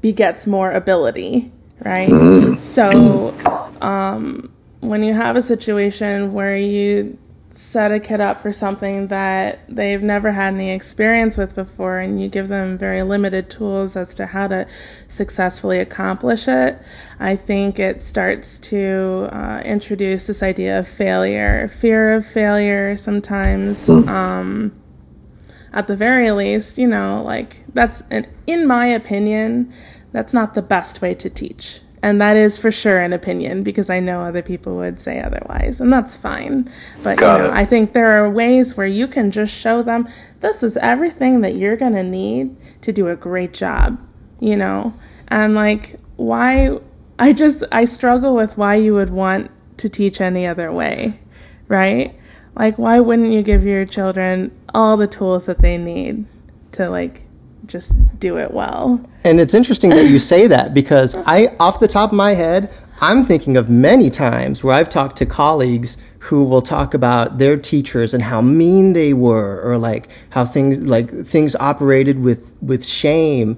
Speaker 4: begets more ability, right? So, um, when you have a situation where you set a kid up for something that they've never had any experience with before and you give them very limited tools as to how to successfully accomplish it, I think it starts to uh, introduce this idea of failure, fear of failure sometimes. Um, at the very least, you know, like that's, an, in my opinion, that's not the best way to teach. And that is for sure an opinion because I know other people would say otherwise, and that's fine. But
Speaker 5: Got
Speaker 4: you know,
Speaker 5: it.
Speaker 4: I think there are ways where you can just show them this is everything that you're going to need to do a great job, you know? And like why I just I struggle with why you would want to teach any other way, right? Like why wouldn't you give your children all the tools that they need to like just do it well?
Speaker 3: And it's interesting that you say that because I, off the top of my head, I'm thinking of many times where I've talked to colleagues who will talk about their teachers and how mean they were, or like how things like things operated with with shame.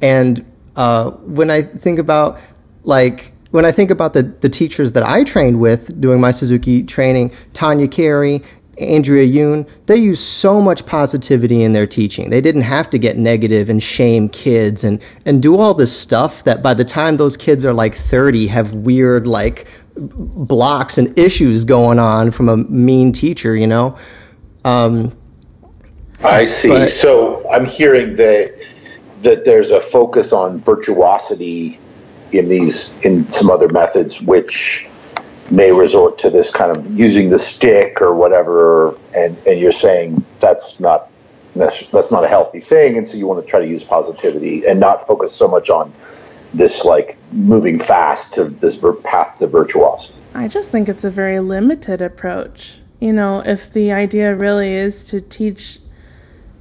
Speaker 3: And uh, when I think about like when I think about the the teachers that I trained with doing my Suzuki training, Tanya Carey, Andrea Yoon, they use so much positivity in their teaching. They didn't have to get negative and shame kids and, and do all this stuff that by the time those kids are like 30 have weird like blocks and issues going on from a mean teacher, you know? Um,
Speaker 5: I see.
Speaker 3: But-
Speaker 5: so I'm hearing that that there's a focus on virtuosity in these in some other methods, which may resort to this kind of using the stick or whatever. And and you're saying that's not that's, that's not a healthy thing, and so you want to try to use positivity and not focus so much on this like moving fast to this path to virtuosity.
Speaker 4: I just think it's a very limited approach. You know, if the idea really is to teach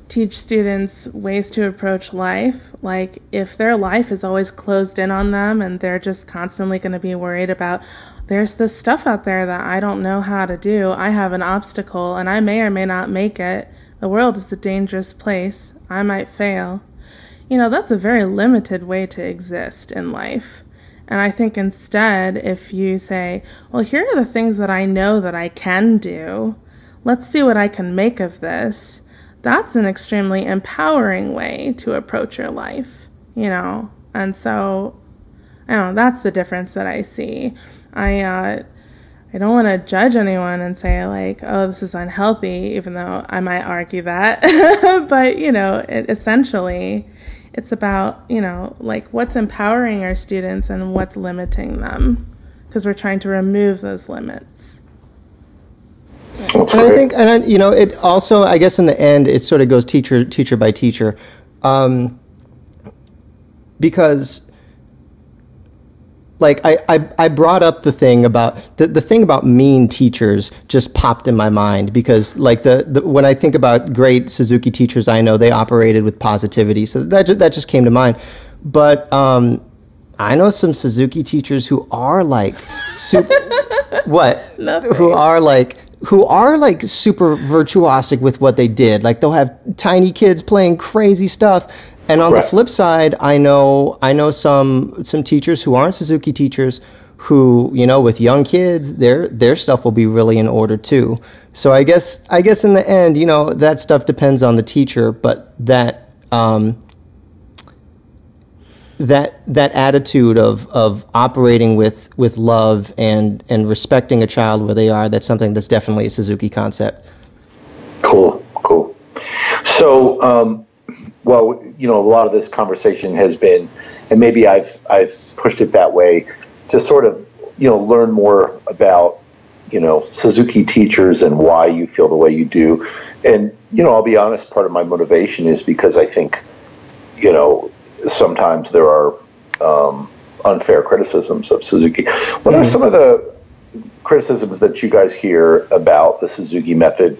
Speaker 4: teach students ways to approach life, like if their life is always closed in on them and they're just constantly going to be worried about there's this stuff out there that I don't know how to do. I have an obstacle and I may or may not make it. The world is a dangerous place. I might fail. You know, that's a very limited way to exist in life. And I think instead, if you say, well, here are the things that I know that I can do, let's see what I can make of this, that's an extremely empowering way to approach your life, you know? And so, I don't know, that's the difference that I see. I, uh, I don't want to judge anyone and say like, oh, this is unhealthy, even though I might argue that. but you know, it, essentially, it's about you know like what's empowering our students and what's limiting them, because we're trying to remove those limits.
Speaker 3: and I think, and I, you know, it also, I guess, in the end, it sort of goes teacher, teacher by teacher, um, because, like, I, I, I brought up the thing about the, the thing about mean teachers just popped in my mind because, like, the, the when I think about great Suzuki teachers I know, they operated with positivity, so that ju- that just came to mind. But um, I know some Suzuki teachers who are like super. what?
Speaker 4: Nothing.
Speaker 3: Who are like who are like super virtuosic with what they did. Like they'll have tiny kids playing crazy stuff. And on
Speaker 5: Right.
Speaker 3: the flip side, I know I know some some teachers who aren't Suzuki teachers who you know with young kids their their stuff will be really in order too. So i guess i guess in the end you know that stuff depends on the teacher but that um, that that attitude of of operating with with love and and respecting a child where they are that's something that's definitely a suzuki concept.
Speaker 5: Cool cool. So um, well you know a lot of this conversation has been and maybe i've i've pushed it that way to sort of you know learn more about you know Suzuki teachers and why you feel the way you do. And you know, I'll be honest, part of my motivation is because I think you know sometimes there are um, unfair criticisms of Suzuki. What mm-hmm. are some of the criticisms that you guys hear about the Suzuki method?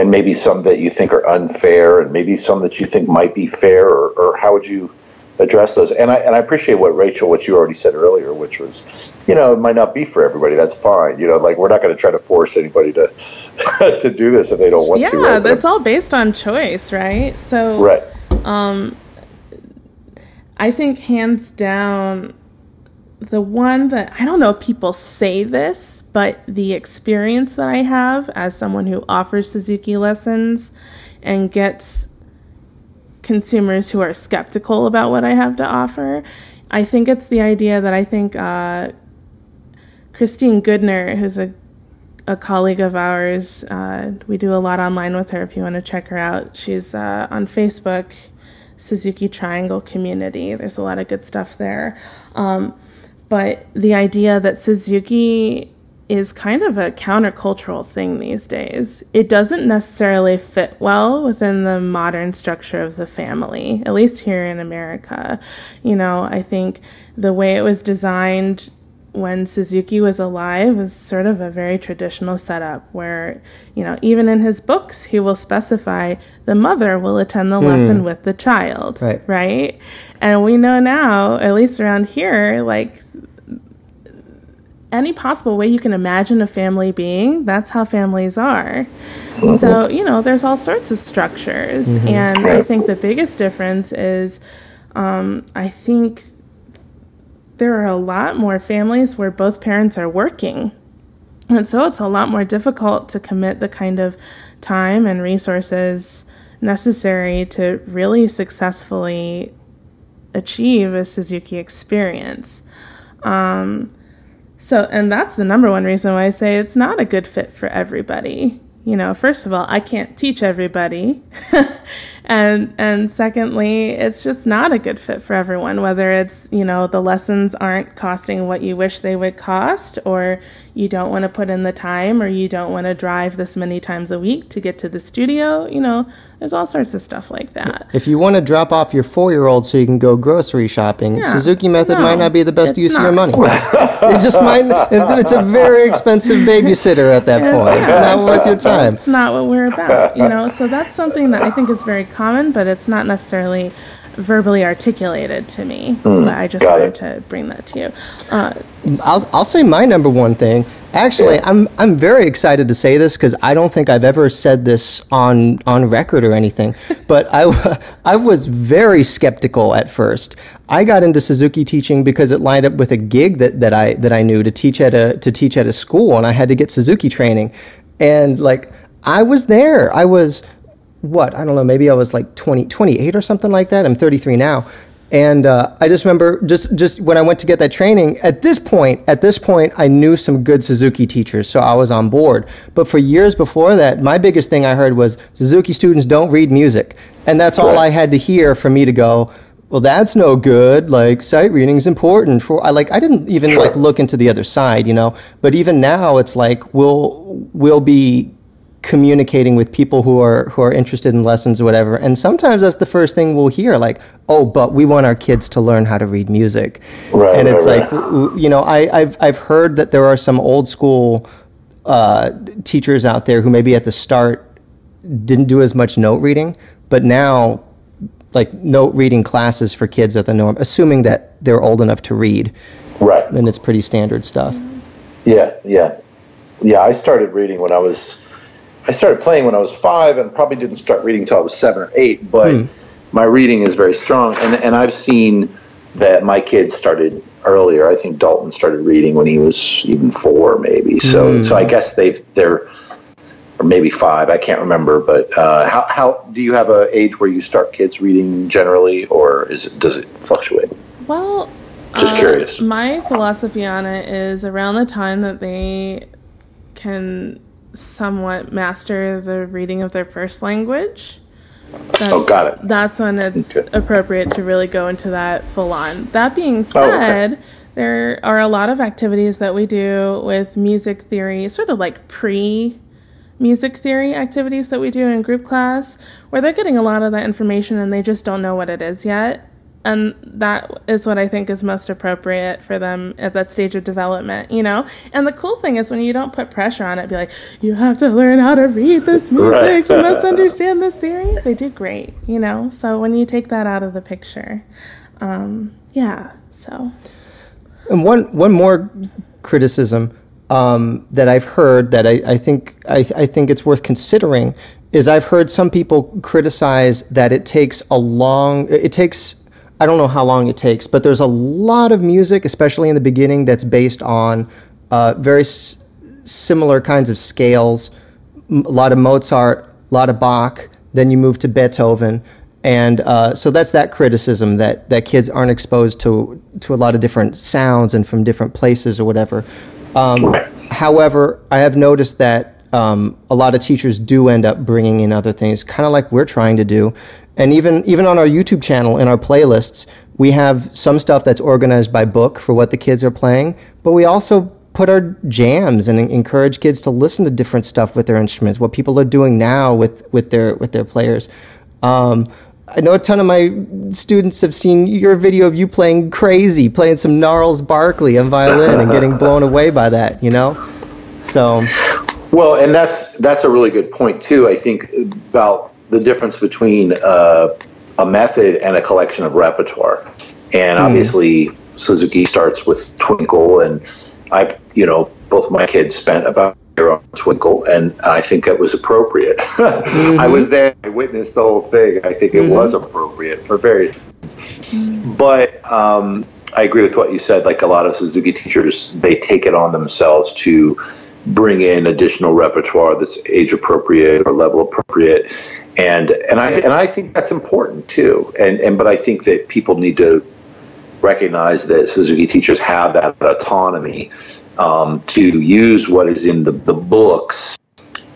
Speaker 5: And maybe some that you think are unfair, and maybe some that you think might be fair, or, or how would you address those. And I and I appreciate what Rachel, what you already said earlier, which was, you know, it might not be for everybody. That's fine. You know, like we're not going to try to force anybody to to do this if they don't want
Speaker 4: yeah,
Speaker 5: to.
Speaker 4: Yeah, right? that's all based on choice, right? So
Speaker 5: right.
Speaker 4: Um, I think hands down, the one that I don't know if people say this, but the experience that I have as someone who offers Suzuki lessons and gets consumers who are skeptical about what I have to offer. I think it's the idea that I think uh, Christine Goodner, who's a a colleague of ours, uh, we do a lot online with her. If you want to check her out, she's uh, on Facebook, Suzuki Triangle Community. There's a lot of good stuff there. Um, but the idea that Suzuki is kind of a countercultural thing these days. It doesn't necessarily fit well within the modern structure of the family, at least here in America. You know, I think the way it was designed when Suzuki was alive was sort of a very traditional setup where, you know, even in his books, he will specify the mother will attend the mm. lesson with the child.
Speaker 3: Right.
Speaker 4: Right. And we know now, at least around here, like any possible way you can imagine a family being, that's how families are. Mm-hmm. So, you know, there's all sorts of structures. Mm-hmm. And I think the biggest difference is um, I think there are a lot more families where both parents are working. And so it's a lot more difficult to commit the kind of time and resources necessary to really successfully achieve a Suzuki experience. Um, so, and that's the number one reason why I say it's not a good fit for everybody. You know, first of all, I can't teach everybody. and and secondly it's just not a good fit for everyone whether it's you know the lessons aren't costing what you wish they would cost or you don't want to put in the time or you don't want to drive this many times a week to get to the studio you know there's all sorts of stuff like that.
Speaker 3: if you want to drop off your four-year-old so you can go grocery shopping yeah, suzuki method no, might not be the best use not. of your money. It just might it's a very expensive babysitter at that point. Yeah, it's not worth your time.
Speaker 4: it's not what we're about you know? So that's something that i think is very common, but it's not necessarily verbally articulated to me. Mm, but I just wanted it. to bring that to you. Uh,
Speaker 3: I'll, I'll say my number one thing. Actually, yeah. I'm I'm very excited to say this because I don't think I've ever said this on on record or anything. but I I was very skeptical at first. I got into Suzuki teaching because it lined up with a gig that, that I that I knew to teach at a to teach at a school, and I had to get Suzuki training, and like I was there. I was what I don't know, maybe I was like 20, 28 or something like that. I'm 33 now. And uh, I just remember just just when I went to get that training. At this point, at this point, I knew some good Suzuki teachers, so I was on board. But for years before that, my biggest thing I heard was Suzuki students don't read music, and that's all I had to hear for me to go. Well, that's no good. Like sight reading is important for. I like. I didn't even like look into the other side, you know. But even now, it's like we'll we'll be communicating with people who are who are interested in lessons or whatever. And sometimes that's the first thing we'll hear like oh but we want our kids to learn how to read music. Right, and it's right, like right. you know I, have I've heard that there are some old school uh, teachers out there who maybe at the start didn't do as much note reading but now like note reading classes for kids are the norm assuming that they're old enough to read.
Speaker 5: Right.
Speaker 3: And it's pretty standard stuff.
Speaker 5: Yeah yeah. Yeah i started reading when i was I started playing when I was five, and probably didn't start reading until I was seven or eight. But hmm. my reading is very strong, and and I've seen that my kids started earlier. I think Dalton started reading when he was even four, maybe. So,
Speaker 3: Mm.
Speaker 5: so I guess they've they're or maybe five. I can't remember. But uh, how how do you have a age where you start kids reading generally, or is it does it fluctuate?
Speaker 4: Well,
Speaker 5: Just
Speaker 4: uh,
Speaker 5: curious.
Speaker 4: My philosophy on it is around the time that they can somewhat master the reading of their first language. That's,
Speaker 5: Oh, got it.
Speaker 4: That's when it's
Speaker 5: Okay.
Speaker 4: appropriate to really go into that full on. That being
Speaker 5: Oh,
Speaker 4: said,
Speaker 5: okay.
Speaker 4: there are a lot of activities that we do with music theory, sort of like pre music theory activities that we do in group class where they're getting a lot of that information and they just don't know what it is yet. And that is what I think is most appropriate for them at that stage of development, you know? And the cool thing is when you don't put pressure on it, be like, you have to learn how to read this music,
Speaker 5: Right.
Speaker 4: you must understand this theory. They do great, you know? So when you take that out of the picture, um, yeah, so.
Speaker 3: And one one more criticism um, that I've heard that I, I think I, I think it's worth considering is I've heard some people criticize that it takes a long it takes I don't know how long it takes, but there's a lot of music, especially in the beginning, that's based on uh, very s- similar kinds of scales. M- A lot of Mozart, a lot of Bach. Then you move to Beethoven, and uh, so that's that criticism that that kids aren't exposed to to a lot of different sounds and from different places or whatever. Um, however, I have noticed that um, a lot of teachers do end up bringing in other things, kind of like we're trying to do. And even even on our YouTube channel in our playlists, we have some stuff that's organized by book for what the kids are playing, but we also put our jams and encourage kids to listen to different stuff with their instruments, what people are doing now with with their with their players. Um, I know a ton of my students have seen your video of you playing crazy, playing some Gnarls Barkley on violin and getting blown away by that, you know? So,
Speaker 5: Well, and that's that's a really good point too. I think about the difference between uh, a method and a collection of repertoire. And obviously, Suzuki starts with Twinkle, and I've you know both my kids spent about year on Twinkle, and I think it was appropriate. I was there, I witnessed the whole thing. I think it was appropriate for various reasons. But um, I agree with what you said. Like a lot of Suzuki teachers, they take it on themselves to bring in additional repertoire that's age appropriate or level appropriate, and and I and I think that's important too. And and but I think that people need to recognize that Suzuki teachers have that autonomy um, to use what is in the, the books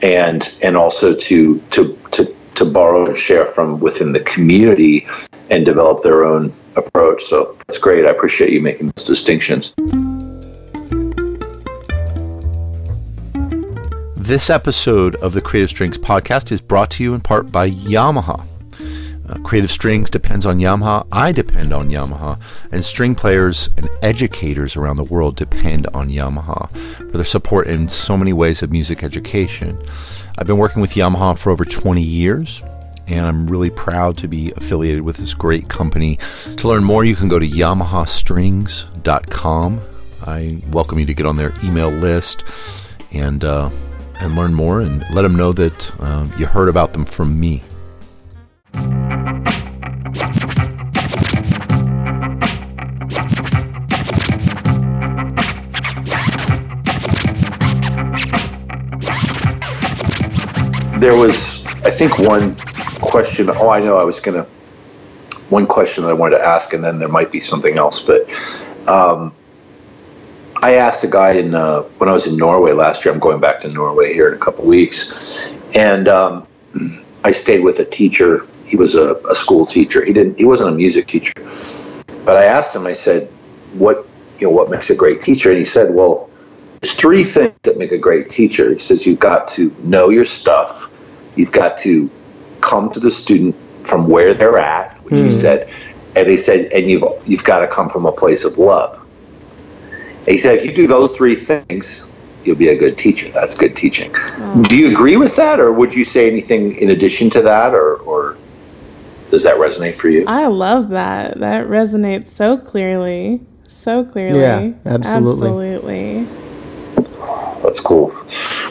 Speaker 5: and and also to to to to borrow and share from within the community and develop their own approach. So that's great. I appreciate you making those distinctions.
Speaker 1: This episode of the Creative Strings podcast is brought to you in part by Yamaha. Uh, Creative Strings depends on Yamaha. I depend on Yamaha. And string players and educators around the world depend on Yamaha for their support in so many ways of music education. I've been working with Yamaha for over 20 years, and I'm really proud to be affiliated with this great company. To learn more, you can go to yamahastrings.com. I welcome you to get on their email list and uh, and learn more and let them know that uh, you heard about them from me.
Speaker 5: There was, I think, one question. Oh, I know. I was gonna. One question that I wanted to ask, and then there might be something else. But um, I asked a guy in uh, when I was in Norway last year. I'm going back to Norway here in a couple weeks, and um, I stayed with a teacher. He was a, a school teacher. He didn't. He wasn't a music teacher. But I asked him. I said, "What you know? What makes a great teacher?" And he said, "Well." There's three things that make a great teacher. He says you've got to know your stuff, you've got to come to the student from where they're at, which you said, and he said, and you've you've got to come from a place of love. And he said if you do those three things, you'll be a good teacher. That's good teaching. Do you agree with that, or would you say anything in addition to that, or or does that resonate for you?
Speaker 4: I love that. That resonates so clearly. So clearly.
Speaker 3: Yeah, absolutely.
Speaker 4: Absolutely.
Speaker 5: That's cool.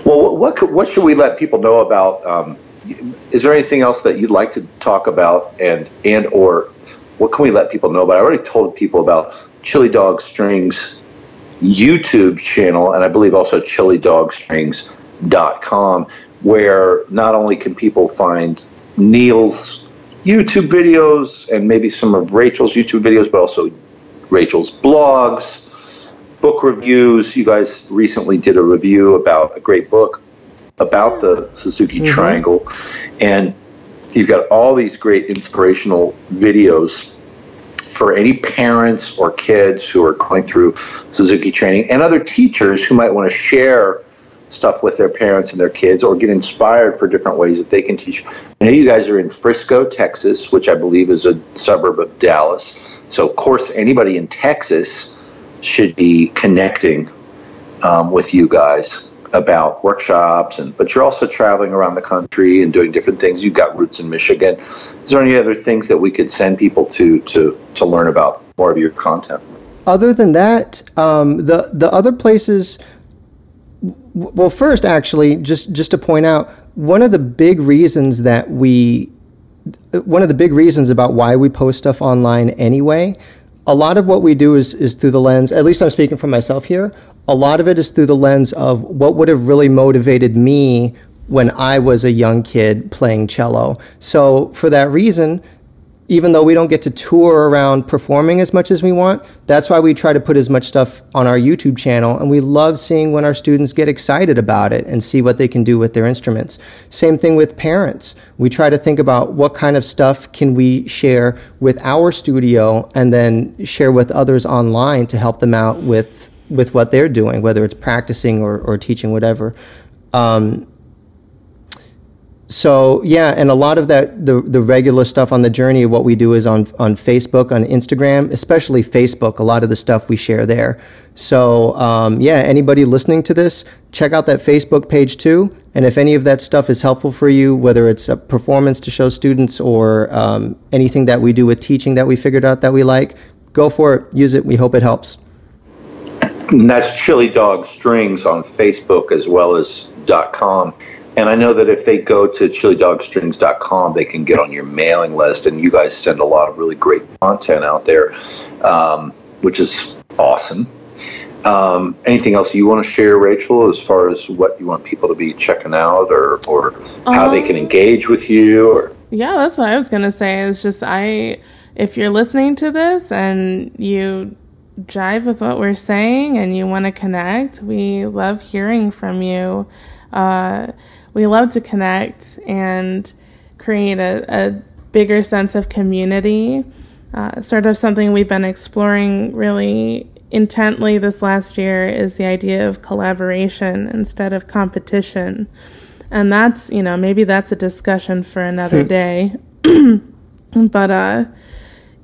Speaker 5: Well, what could, what should we let people know about? Um, is there anything else that you'd like to talk about and and or what can we let people know about? I already told people about Chili Dog Strings YouTube channel, and I believe also chilidogstrings.com, where not only can people find Neil's YouTube videos and maybe some of Rachel's YouTube videos, but also Rachel's blogs, book reviews. You guys recently did a review about a great book about the Suzuki mm-hmm. Triangle, and you've got all these great inspirational videos for any parents or kids who are going through Suzuki training and other teachers who might want to share stuff with their parents and their kids or get inspired for different ways that they can teach. I know you guys are in Frisco, Texas, which I believe is a suburb of Dallas. So, of course, anybody in Texas should be connecting um, with you guys about workshops and but you're also traveling around the country and doing different things. You've got roots in michigan. Is there any other things that we could send people to to to learn about more of your content?
Speaker 3: Other than that um, the the other places well first actually just just to point out one of the big reasons that we one of the big reasons about why we post stuff online anyway a lot of what we do is, is through the lens at least i'm speaking for myself here a lot of it is through the lens of what would have really motivated me when I was a young kid playing cello. So, for that reason, even though we don't get to tour around performing as much as we want, that's why we try to put as much stuff on our YouTube channel. And we love seeing when our students get excited about it and see what they can do with their instruments. Same thing with parents. We try to think about what kind of stuff can we share with our studio and then share with others online to help them out with with what they're doing, whether it's practicing or, or teaching, whatever. Um, so yeah, and a lot of that the the regular stuff on the journey. What we do is on on Facebook, on Instagram, especially Facebook. A lot of the stuff we share there. So um, yeah, anybody listening to this, check out that Facebook page too. And if any of that stuff is helpful for you, whether it's a performance to show students or um, anything that we do with teaching that we figured out that we like, go for it. Use it. We hope it helps.
Speaker 5: And that's Chili Dog Strings on Facebook as well as .com. And I know that if they go to chilidogstrings.com, they can get on your mailing list. And you guys send a lot of really great content out there, um, which is awesome. Um, anything else you want to share, Rachel, as far as what you want people to be checking out or, or how um, they can um, engage with you? Or
Speaker 4: Yeah, that's what I was going to say. Is just I, if you're listening to this and you jive with what we're saying and you want to connect, we love hearing from you. Uh, we love to connect and create a, a bigger sense of community. Uh, sort of something we've been exploring really intently this last year is the idea of collaboration instead of competition. And that's, you know, maybe that's a discussion for another hmm. day. but, uh,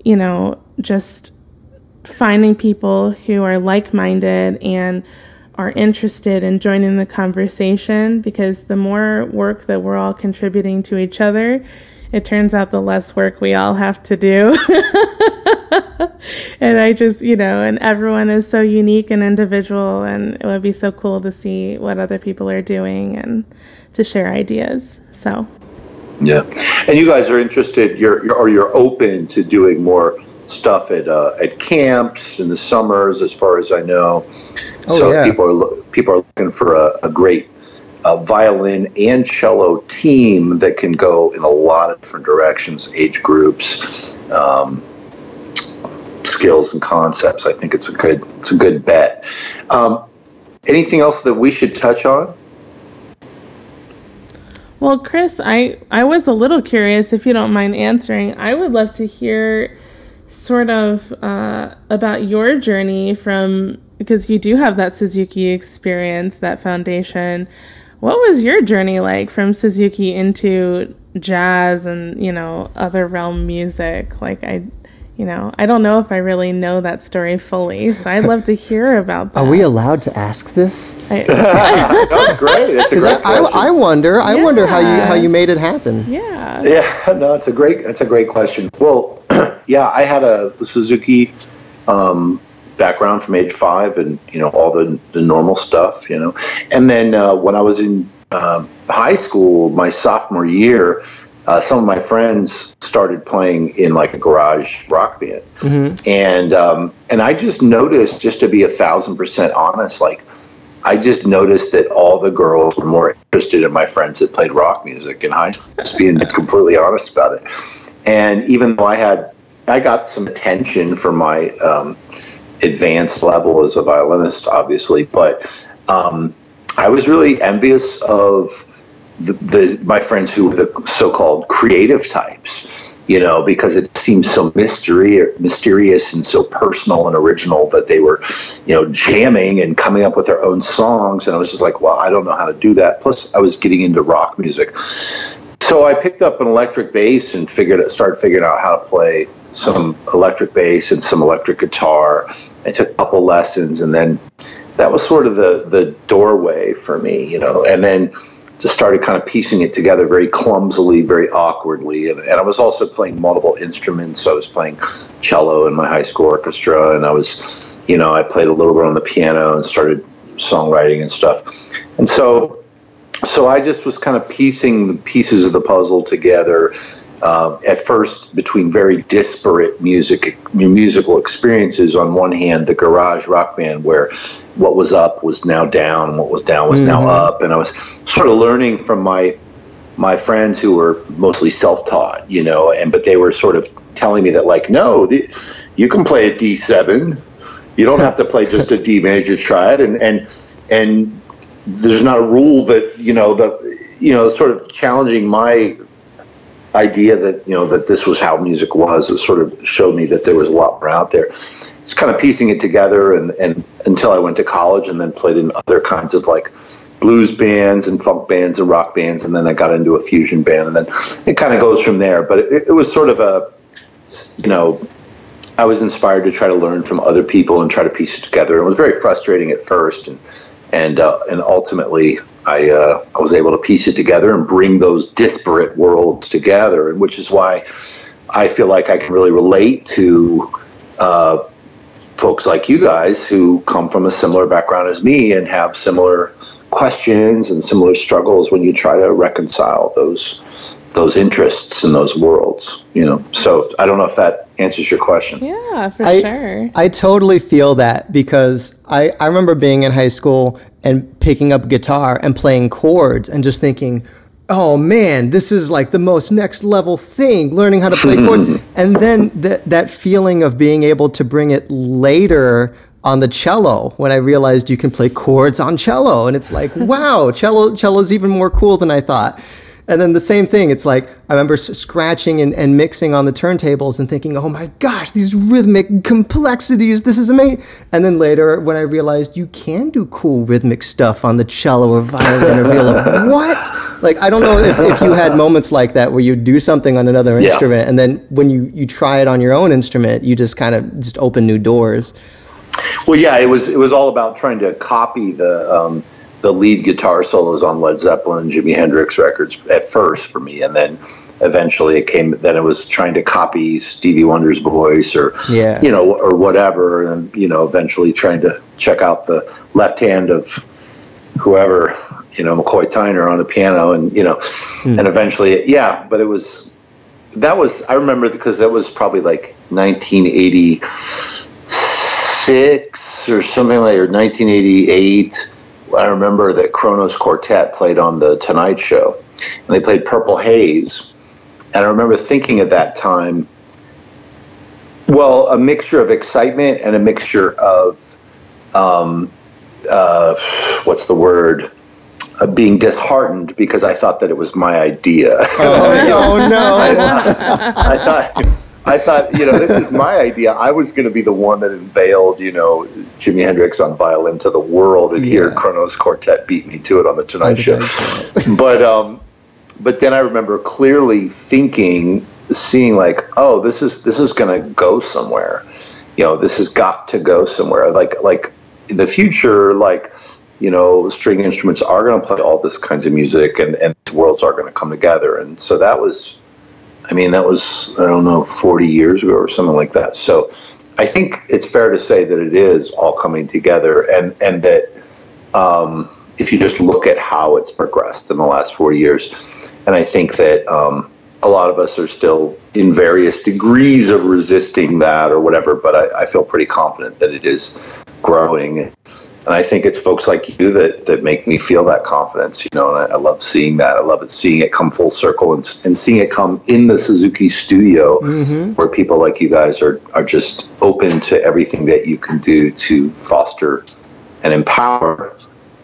Speaker 4: you know, just finding people who are like minded and are interested in joining the conversation because the more work that we're all contributing to each other, it turns out the less work we all have to do. and I just, you know, and everyone is so unique and individual, and it would be so cool to see what other people are doing and to share ideas. So,
Speaker 5: yeah. And you guys are interested, you're, you're or you're open to doing more stuff at uh, at camps in the summers, as far as I know. Oh, so yeah. people are people are looking for a, a great uh, violin and cello team that can go in a lot of different directions, age groups, um, skills and concepts. I think it's a good it's a good bet. Um, anything else that we should touch on?
Speaker 4: Well, Chris, I, I was a little curious if you don't mind answering. I would love to hear sort of uh, about your journey from because you do have that Suzuki experience, that foundation. What was your journey like from Suzuki into jazz and you know other realm music? Like I, you know, I don't know if I really know that story fully, so I'd love to hear about that.
Speaker 3: Are we allowed to ask this?
Speaker 5: I, That's great. It's a great I,
Speaker 3: I, I, wonder. I yeah. wonder how you how you made it happen.
Speaker 4: Yeah.
Speaker 5: Yeah. No, it's a great. That's a great question. Well, yeah, I had a Suzuki um, background from age five, and you know all the the normal stuff, you know. And then uh, when I was in uh, high school, my sophomore year, uh, some of my friends started playing in like a garage rock band, and um, and I just noticed, just to be a thousand percent honest, like I just noticed that all the girls were more interested in my friends that played rock music in high school. Just being completely honest about it, and even though I had, I got some attention from my um, advanced level as a violinist, obviously, but um, I was really envious of the, the my friends who were the so-called creative types, you know, because it seemed so mystery, mysterious and so personal and original that they were, you know, jamming and coming up with their own songs, and I was just like, well, I don't know how to do that. Plus, I was getting into rock music, so I picked up an electric bass and figured started figuring out how to play some electric bass and some electric guitar. I took a couple lessons, and then that was sort of the the doorway for me, you know, and then just started kind of piecing it together very clumsily, very awkwardly. And, and I was also playing multiple instruments. So I was playing cello in my high school orchestra, and I was, you know, I played a little bit on the piano and started songwriting and stuff. And so, so I just was kind of piecing the pieces of the puzzle together. Uh, at first, between very disparate music musical experiences. On one hand, the garage rock band, where what was up was now down, what was down was now up, and I was sort of learning from my my friends who were mostly self-taught, you know, and but they were sort of telling me that like, no, the, you can play a D seven, you don't have to play just a D major triad, and and and there's not a rule that you know the you know sort of challenging my idea that you know that this was how music was. It sort of showed me that there was a lot more out there. It's kind of piecing it together, and and until I went to college, and then played in other kinds of like blues bands and funk bands and rock bands, and then I got into a fusion band, and then it kind of goes from there. But it, it was sort of a you know. I was inspired to try to learn from other people and try to piece it together. It was very frustrating at first, and and uh, and ultimately I, uh, I was able to piece it together and bring those disparate worlds together, and which is why I feel like I can really relate to uh, folks like you guys who come from a similar background as me and have similar questions and similar struggles when you try to reconcile those those interests and those worlds. You know, so I don't know if that answers your question.
Speaker 4: Yeah, for
Speaker 3: I,
Speaker 4: sure.
Speaker 3: I totally feel that because I, I remember being in high school and picking up guitar and playing chords and just thinking, oh man, this is like the most next level thing, learning how to play chords. And then th- that feeling of being able to bring it later on the cello when I realized you can play chords on cello. And it's like, wow, cello cello's even more cool than I thought. And then the same thing, it's like I remember scratching and, and mixing on the turntables and thinking, oh my gosh, these rhythmic complexities, this is amazing. And then later, when I realized you can do cool rhythmic stuff on the cello or violin or viola, what? Like, I don't know if, if you had moments like that where you do something on another
Speaker 5: Yeah.
Speaker 3: instrument and then when you, you try it on your own instrument, you just kind of just open new doors.
Speaker 5: Well, yeah, it was it was all about trying to copy the um, the lead guitar solos on Led Zeppelin and Jimi Hendrix records at first for me, and then eventually it came. Then it was trying to copy Stevie Wonder's voice, or
Speaker 3: Yeah.
Speaker 5: you know, or whatever, and you know, eventually trying to check out the left hand of whoever, you know, McCoy Tyner on the piano, and you know, hmm. and eventually, yeah. But it was that was I remember because that was probably like 1986 or something like or 1988 i remember that kronos quartet played on the tonight show and they played purple haze. And i remember thinking at that time well a mixture of excitement and a mixture of um, uh, what's the word? Uh, being disheartened because i thought that it was my idea.
Speaker 3: Oh, no.
Speaker 5: I thought, I thought, you know, this is my idea. I was going to be the one that unveiled, you know, Jimi Hendrix on violin to the world, and here
Speaker 3: Yeah.
Speaker 5: Kronos Quartet beat me to it on the Tonight Show. but, um, but then I remember clearly thinking, seeing like, oh, this is this is going to go somewhere. You know, this has got to go somewhere. Like, like in the future, like you know, string instruments are going to play all this kinds of music, and and worlds are going to come together. And so that was I mean, that was, I don't know, 40 years ago or something like that. So I think it's fair to say that it is all coming together and, and that um, if you just look at how it's progressed in the last 40 years, and I think that, um, a lot of us are still in various degrees of resisting that or whatever, but I, I feel pretty confident that it is growing. And I think it's folks like you that, that make me feel that confidence, you know, and I, I love seeing that. I love it seeing it come full circle and, and seeing it come in the Suzuki studio
Speaker 3: Mm-hmm.
Speaker 5: where people like you guys are, are just open to everything that you can do to foster and empower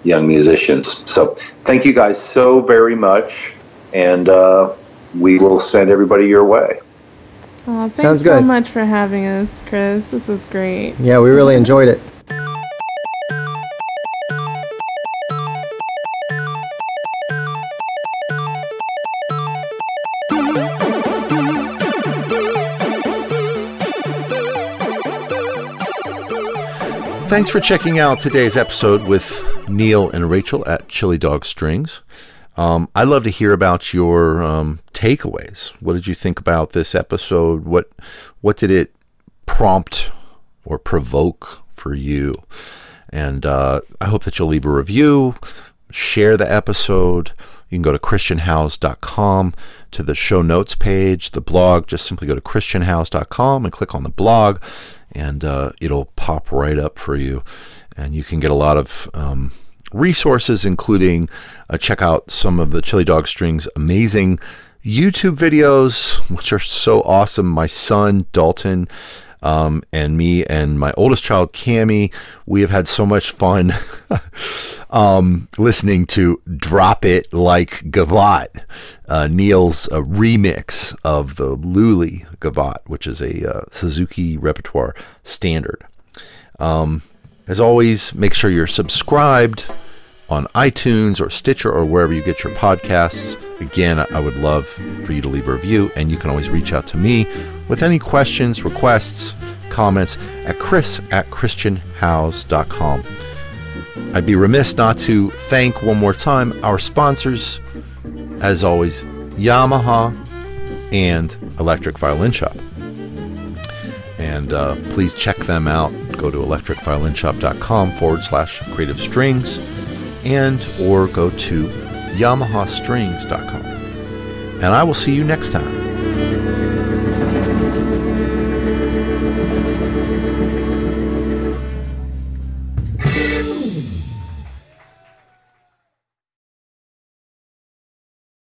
Speaker 5: young musicians. So thank you guys so very much. And uh, we will send everybody your way.
Speaker 4: Oh, thanks
Speaker 3: Sounds
Speaker 4: so much for having us, Chris. This was great.
Speaker 3: Yeah, we really enjoyed it.
Speaker 1: Thanks for checking out today's episode with Neil and Rachel at Chili Dog Strings. Um, I'd love to hear about your um, takeaways. What did you think about this episode? What what did it prompt or provoke for you? And uh, I hope that you'll leave a review, share the episode. You can go to christianhowes.com to the show notes page, the blog. Just simply go to christianhowes.com and click on the blog, and uh, it'll pop right up for you. And you can get a lot of um, resources, including uh, check out some of the Chili Dog Strings amazing YouTube videos, which are so awesome. My son, Dalton, um, and me and my oldest child, Cami, we have had so much fun um, listening to Drop It Like Gavotte, uh, Neil's uh, remix of the Lully Gavotte, which is a uh, Suzuki repertoire standard. Um, as always, make sure you're subscribed on iTunes or Stitcher or wherever you get your podcasts. Again, I would love for you to leave a review, and you can always reach out to me with any questions, requests, comments at chris at christianhowes.com. I'd be remiss not to thank one more time our sponsors, as always, Yamaha and Electric Violin Shop. And uh, please check them out. Go to electricviolinshop.com forward slash creative strings and or go to yamahastrings.com. And I will see you next time.